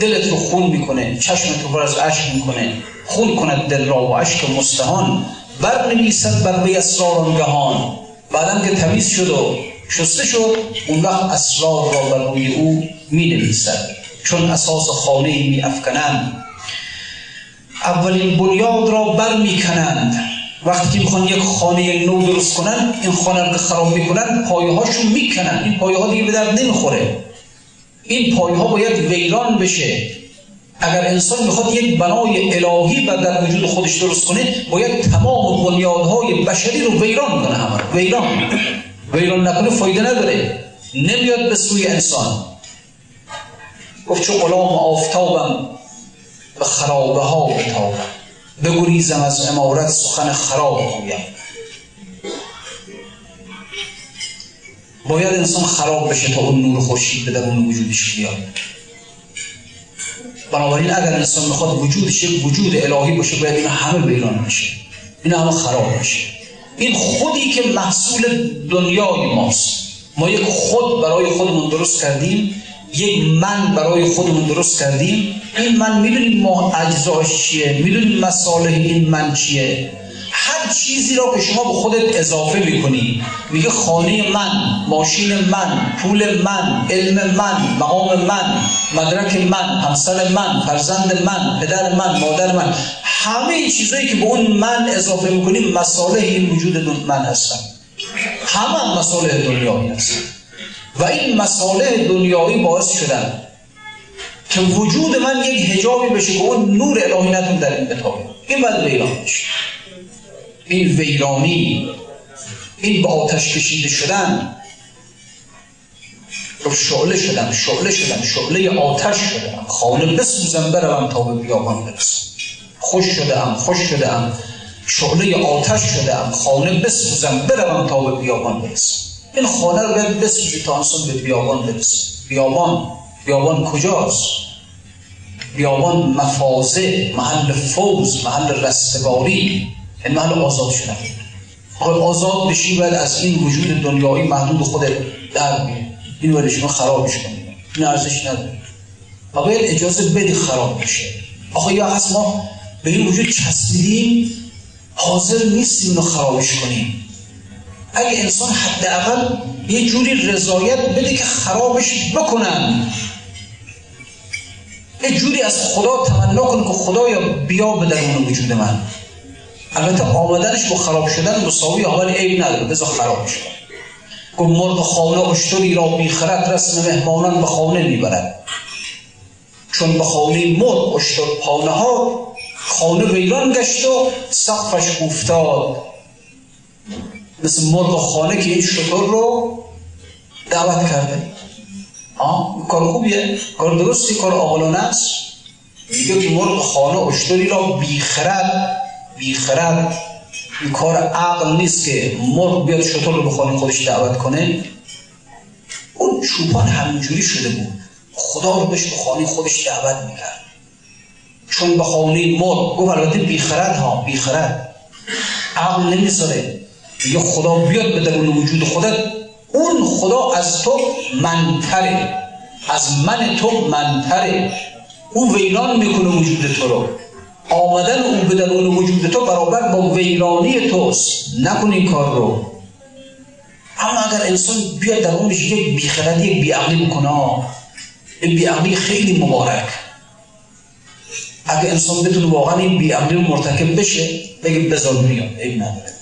دلت رو خون می‌کنه چشمت رو بر از عشق می‌کنه. خون کند دل را و عشق مستهان. بر نویسد بر وی اسرار آنگهان بعدم که تمیز شد و شسته شد اون وقت اسرار را بر روی او می نویسد چون اساس خانه می افکنند اولین بنیاد را بر می کنند وقتی که می‌خوان یک خانه نو درست کنن این خانه رو خراب می‌کنن پایه هاشون می‌کنن این پایه ها دیگه به درد نمی‌خوره. این پایه ها باید ویران بشه. اگر انسان می‌خواد یک بنای الهی بر در وجود خودش درست کنه باید تمام بنیادهای بشری رو ویران کنه همه ویران. ویران نکنه فایده نداره نمیاد به سوی انسان گفت چو غلام آفتابم به خرابه ها بتابم بگریزم از امارت سخن خراب گویم باید انسان خراب بشه تا اون نور خورشید به درون وجودش بیاد بنابراین اگر انسان می‌خواد وجودش وجود الهی باشه باید این همه ویران بشه این همه خراب بشه این خودی که محصول دنیای ماست. ما یک خود برای خودمون درست کردیم یک من برای خودمون درست کردیم. این من می‌دونیم ما اجزاش چیه؟ می‌دونیم مصالح این من چیه؟ هر چیزی را که شما به خودت اضافه می‌کنی. میگه خانه من ماشین من پول من علم من مقام من مدرک من همسر من فرزند من پدر من مادر من. همه چیزایی که به اون من اضافه می‌کنی مصالح این وجود من هستن. همه مصالح دنیایی هستن. و این مصالح دنیایی باعث شدن که وجود من یک هجابی بشه که اون نور الهی نتون در این بتابه این باید ویران بشه این ویرانی. این با آتش کشیده شدن. رو شعله شدم شعله شدم شعله آتش شدم. خانه بسوزم بروم تا به بیابان برسم. خوش شدم خوش شدم. شعله آتش شدم. خانه بسوزم بروم تا به بیابان برسم. این خانه رو بسوزی تا انسان به بیابان برسه. بیابان بیابان کجاست؟ بیابان مفازه محل فوز محل رستگاری. این محل آزاد شدن آقای آزاد بشی باید از این وجود دنیایی محدود خود در بیه این باید شما خرابش کنید. این ارزش نداره. و باید اجازه بدی خراب بشه. آخه یا از ما به این وجود چسبیدیم حاضر نیستیم اینو خرابش کنیم. اگه انسان حداقل یه جوری رضایت بده که خرابش بکنن. یه جوری از خدا تمنا کنه که خدایا بیا به درون وجود من. البته آمدنش با خراب شدن مساوی ولی عیب نداره بذار خراب شد گفت مرغ خانه اشتری را می‌خرد رسم مهمانان به خانه می‌برد. چون به خانه مرغ اشتر پانه ها خانه ویران گشت و سقفش افتاد. مثل مرغ خانه که این شطور رو دعوت کرده. آه کار خوبیه کار درستی کار آقلانه است. میگه مرغ خانه اشتری را بیخرد بیخرد این کار عقل نیست که مرغ بیاد شطور رو به خودش دعوت کنه. اون چوپان همینجوری شده بود. خدا رو بهش به خانه خودش دعوت می‌کرد. چون به خانه مرغ گفت البته بیخرد ها بیخرد. عقل نمی‌ذاره. یا خدا بیاد به درون وجود خودت. اون خدا از تو منتره از من تو منتره او ویران می‌کنه وجود تو رو. آمدن او به درون وجود تو برابر با ویرانی توست. نکن این کار رو. اما اگر انسان بیاد در اونش یک بیخردی بیعقلی بکنه این بیعقلی خیلی مبارک. اگر انسان بتونه واقعا این بیعقلی مرتکب بشه بگه بذار بیاد این نداره.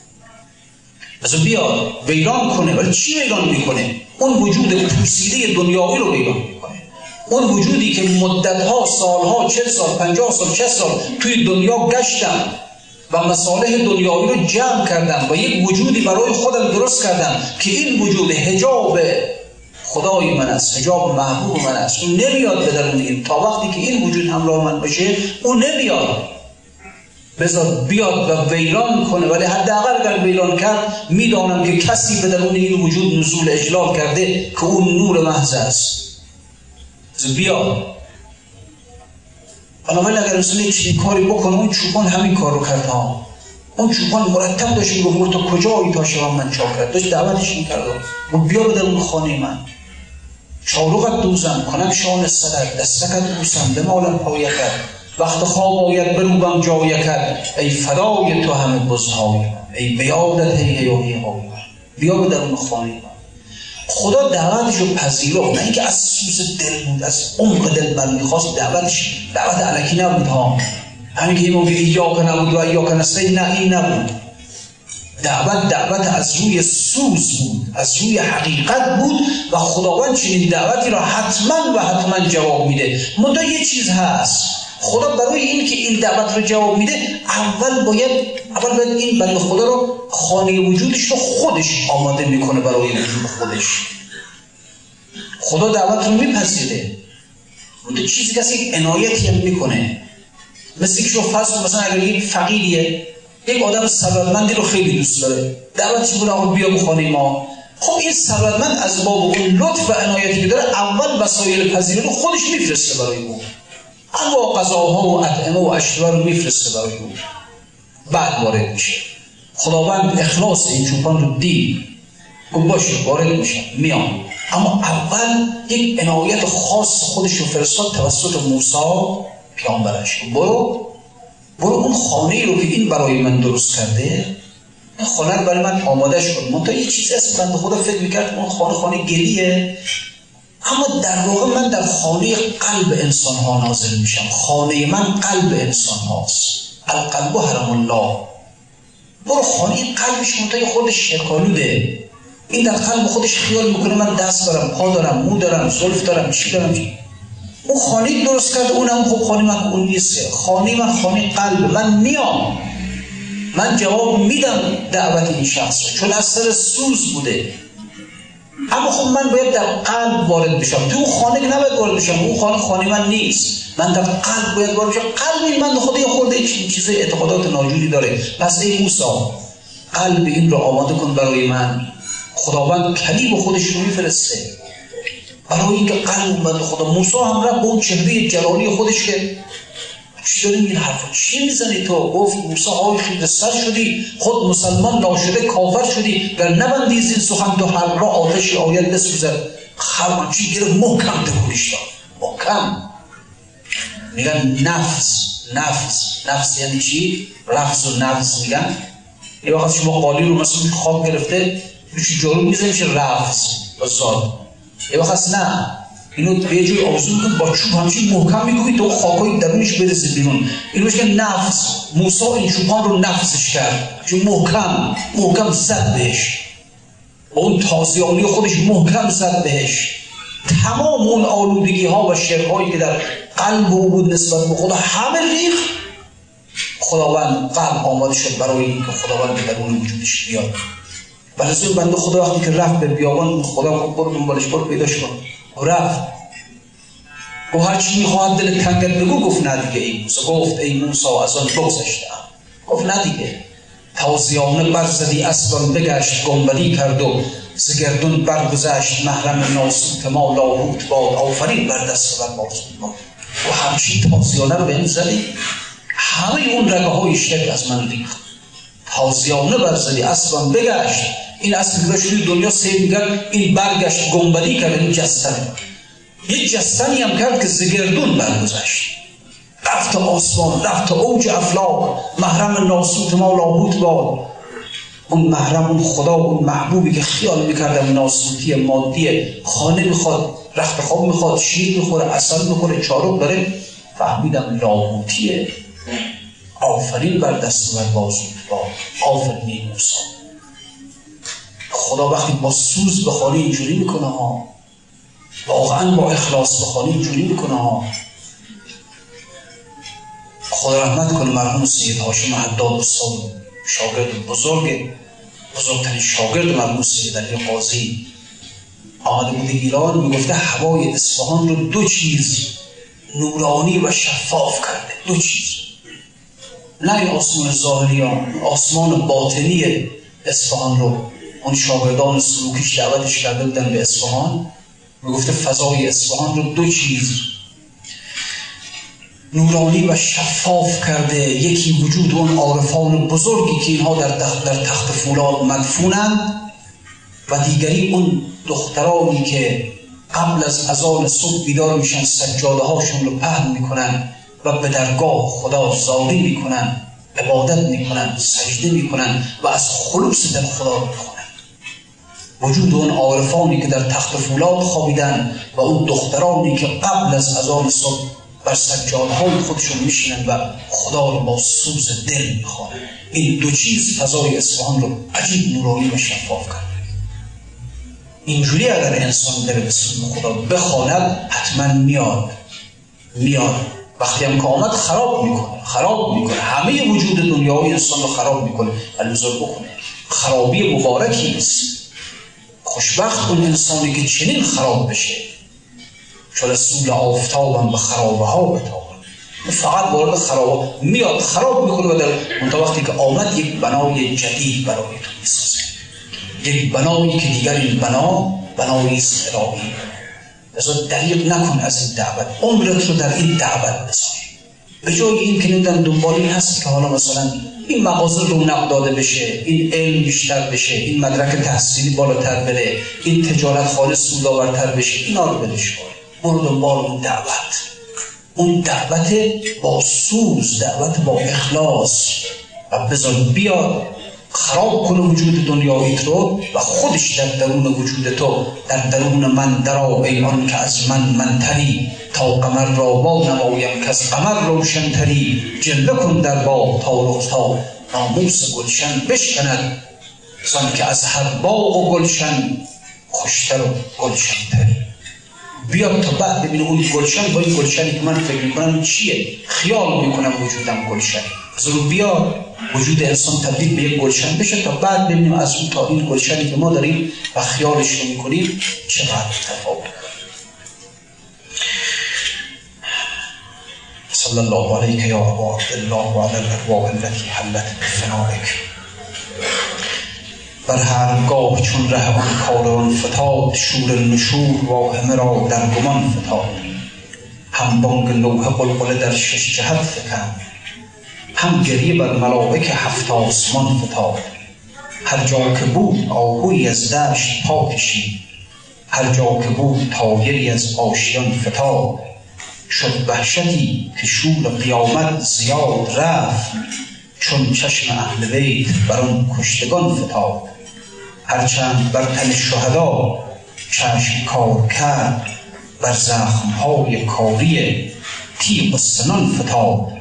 بذار بیاد ویران کنه. ولی چی ویران می‌کنه؟ اون وجود پوسیده دنیایی رو ویران. اون وجودی که مدتها سالها چل سال پنجاه سال چه سال توی دنیا گشتم و مصالح دنیایی رو جمع کردم و یک وجودی برای خودم درست کردم که این وجود هجاب خدای من است حجاب محبوب من است. اون نمیاد به درون تا وقتی که این وجود همراه من باشه اون نمیاد. بذار بیاد و ویران کنه. ولی حداقل اگر ویران کرد می‌دانم که کسی به درون این وجود نزول اجلال کرده که اون نور محض است. بیاد بنابراین اگر انسان یک کاری بکنه اون چوبان همین کار رو کرده ها. اون چوبان مرتب داشت می‌گفت تا کجایی تا شوم من چاکرد داشت دعوتش این کرده و بیا به اون خانه من. چاروغت دوزم کنم شان سرد دستکت بوسم مالم پایکت وقت خواب آید بروبم جایکت ای فدای تو همه بزهای ای بیادت هیاهی های بیا به درون خانه من. خدا دعوتش رو پذیرفت نه اینکه از سوز دل بود از عمق دل من می‌خواست دعوتش دعوت علکی نبود ها. همین که این ایاک نبود و ایاک نستعین نه این نبود. دعوت دعوت از روی سوز بود از روی حقیقت بود و خداوند چنین دعوتی را حتما و حتما جواب میده. منتها یه چیز هست. خدا برای این که این دعوت رو جواب میده اول باید اول باید این بنده خدا رو خانه وجودش رو خودش آماده می‌کنه برای وجود خودش. خدا دعوت رو میپذیره. منتها چیزی کسی عنایتی هم می‌کنه. مثل که شو فرض مثلا اگر یک فقیریه یک آدم ثروتمندی رو خیلی دوست داره. دعوتش می‌کنه آقا بیا به خانه ما. خب این ثروتمند از باب اون لطف و عنایتی که داره اول وسایل پذیری رو خودش میفرسته برای اون اما غذاها و اطعمه و اشیاء رو میفرسته برای اون بعد وارد میشه. خداوند اخلاص این چوپان رو دید. گفت باشه وارد میشه. میام. اما اول یک عنایت خاص خودش رو فرستاد توسط موسی پیامبرش. برو. برو اون خانه رو که این برای من درست کرده این خانه رو برای من آمادش کن منتها یه چیزی از بنده خدا فکر می‌کرد اون خانه خانه گلیه اما در واقع من در خانه قلب انسان ها نازل میشم. خانه من قلب انسان هاست القلب حرم الله. برو خانه قلبش منتهای خودش شرکالوده این در قلب خودش خیال می‌کنه من دست دارم پا دارم مو دارم زلف دارم چی دارم؟ چی اون خانه درست کرده اونم خب خانه من اون نیست. خانه من خانه قلب. من میام. من جواب میدم دعوت این شخص. چون از سر سوز بوده. اما خب من باید در قلب وارد بشم. تو خانه که نباید وارد بشم اون خانه خانه من نیست. من در قلب باید وارد بشم. قلب من خود یه خورده چیز اعتقادات ناجوری داره. پس ای موسی قلب این رو آماده کن برای من. خداوند کلیم خودش رو میفرسته. برای اینکه قلب اومد خدا موسی هم رفت با اون چهره جلالی خودش که داریم این حرفا چی می‌زنی تو؟ گفت موسی های خیلی سر شدی. خود مسلمان ناشده کافر شدی. در نبندی زین سخن تو هر را آتشی آید بسوزد. خرمان چی گیره محکم دکونش دار محکم. میگن نفس. نفس. نفس یعنی چی؟ رفس و نفس میگن. یه وقت شما قالی رو مثلا خواب گرفته میشه جارو می‌زنی میشه رفس با سال یه وقت نه. اینو یه جوی آوزون کن با چوب همچین محکم می‌گوید تو خاکای درونش برسه بیرون. اینو نفس. موسی این چوبان رو نفسش کرد. چون محکم محکم زد بهش. اون تازیانی خودش محکم زد بهش. تمام اون آلودگی ها و شرهایی که در قلب او بود نسبت به خدا همه ریخ خداوند قلب آماده شد برای اینکه خداوند به درون وجودش بیاد. و بنده خدا وقتی که رفت به بیابان خدا برو دنبالش برو پیداش کن رفت. هر چی می‌خواد دل تنگت بگو گفت نه دیگه. ای موسی گفت ای موسی از آن بگذشتم. گفت نه دیگه. تازیانه برزدی اصلا بگشت گنبدی کرد و زگردون برگذشت. محرم ناسوت ما لاهوت باد آفرین بر دست بر ما. و همچین تازیانه رو به این زدی همه اون رگه های شرک از من ریخت. تازیانه برزدی اصلا بگشت. این که توی دنیا می‌کرد این برگشت گنبدی کرد این جستن یک جستنی هم کرد که زگردون برگذشت. رفت آسمان رفت اوج افلاق محرم ناسوت ما لاهوت باد. اون محرم اون خدا اون محبوبی که خیال می‌کردم ناسوتی مادی خانه می‌خواد رخت خواب می‌خواد شیر می‌خوره اصل می‌خوره چارو داره فهمیدم لاهوتیه آفرین بر دست و بازوت باد آفرین موسی. خدا وقتی با سوز بخوانی اینجوری می‌کنه ها. واقعا با اخلاص بخوانی اینجوری می‌کنه ها. خدا رحمت کنه مرحوم سید هاشم حداد استاد شاگرد بزرگ بزرگترین شاگرد مرحوم سید علی قاضی. آمده بود ایران می‌گفته هوای اصفهان رو دو چیز نورانی و شفاف کرده دو چیز. نه آسمان ظاهری آسمان باطنی اصفهان رو. اون شاگردان سلوکیش دعوتش کرده بودن به اصفهان می‌گفته فضای اصفهان رو دو چیز نورانی و شفاف کرده. یکی وجود اون عارفان بزرگی که اینها در تخت, در تخت فولاد مدفونند و دیگری اون دخترانی که قبل از اذان صبح بیدار میشن سجاده هاشون رو پهن می‌کنن و به درگاه خدا زاری می‌کنن عبادت می‌کنن سجده می‌کنن و از خلوص در خدا وجود اون عارفانی که در تخت فولاد خوابیدن و اون دخترانی که قبل از اذان صبح بر های خودشون میشینن و خدا رو با سوز دل می‌خوانن این دو چیز فضای اصفهان رو عجیب نورانی و شفاف کرد. اینجوری اگر انسان به سوز خدا بخواند حتما میاد. میاد. وقتی هم که آمد خراب می‌کنه. خراب می‌کنه. همه وجود دنیای انسان رو خراب می‌کنه. الوزار بکنه. خرابی مبارکی نیست. خوشبخت اون انسانی که چنین خراب بشه. چون رسول آفتابم به خرابه ها بتابم فقط وارد خراب میاد خراب می‌کنه و در وقتی که آمد یک بنای جدید برای تو می‌سازه. یک بنایی که دیگر این بنا بنایی است الهی لذا دریق نکن از این دعوت. عمرت رو در این دعوت بذار به جای این که نمیدن دنبال این هست که حالا مثلا این مغازه رونق داده بشه این علم بیشتر بشه این مدرک تحصیلی بالاتر بره این تجارت خالص سودآورتر بشه اینا رو بدش برو دنبال اون دعوت. اون دعوت با سوز دعوت با اخلاص. و بذار بیاد خراب کنه وجود دنیاییت رو و خودش در درون وجود تو در درون من درا ای آن که از من منتری. تا قمر را با نمایم که از قمر روشنتری. جلوه کن در با تا تا ناموس گلشن بشکند. زن که از هر باغ و گلشن خوشتر و گلشنتری. بیاد تا بعد ببینه اون گلشن. با این گلشنی که من فکر می‌کنم چیه؟ خیال می‌کنم وجودم گلشنی زرو بیاد وجود انسان تبدیل به یک گلشن بشه تا بعد ببینیم از اون تا این گلشنی که ما داریم و خیالش رو می‌کنیم چقدر تفاوت صلی الله علیک یا ابا عبدالله و علی الارواح التي حلت بفنائک. بر هرگاه چون ره آن کاروان فتاد شور نشور واهمه را در گمان فتاد. هم بانگ لوح قلقله در شش جهت فکند. هم گریه بر ملائک هفت آسمان فتاد. هر جا که بود آهوی از دشت پا کشید. هر جا که بود تاگری از آشیان فتاد. شد وحشتی که شور قیامت زیاد رفت. چون چشم اهل بیت بر آن کشتگان فتاد. هرچند بر تن شهدا چشم کار کرد بر زخمهای کاری تیغ سنان فتاد.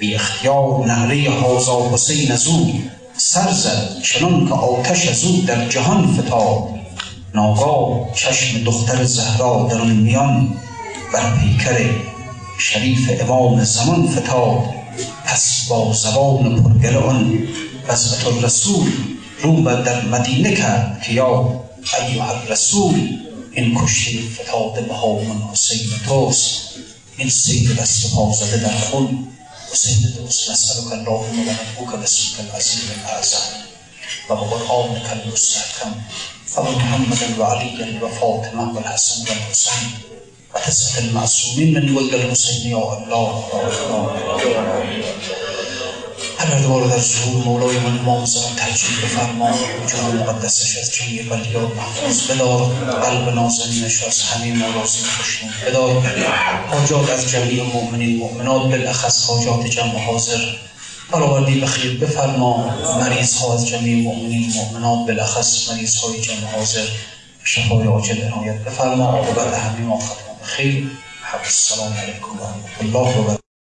بی اختیار نهره حازا حسین او سر زد چنان که آتش او در جهان فتاد. ناگاه چشم دختر زهرا در آن میان بر پیکر شریف امام زمان فتاد. پس با زبان پرگل آن وزبت الرسول رو در مدینه کرد که یا الرسول این کشتی فتاده به حسین توست. این سید دست پا زده در خون وسيدنا وسيدوس نسألك اللهم ونرجوك باسمك العزيز الأعزى وهو قومك المستحكم فمحمدا وعليا وفاطمة والحسن والحسين وتسعة المعصومين من ولد المسلمين. الله الله الله ادوار در ظهور مولای من امام زمان ترجیح بفرما وجود مقدسش از جمعی ولیات محفوظ بدار قلب نازنینش از همه مرازی خوشنود بدار حاجات از جمعی مؤمنین مؤمنات بالاخص حاجات جمع حاضر. برآوردی بخیر بفرما. مریض ها از جمعی مؤمنین مؤمنات بالاخص مریض های جمع حاضر. شفای عاجل عنایت بفرما. عاقبت همه ما خیر. حب السلام علیکم و رحمت الله و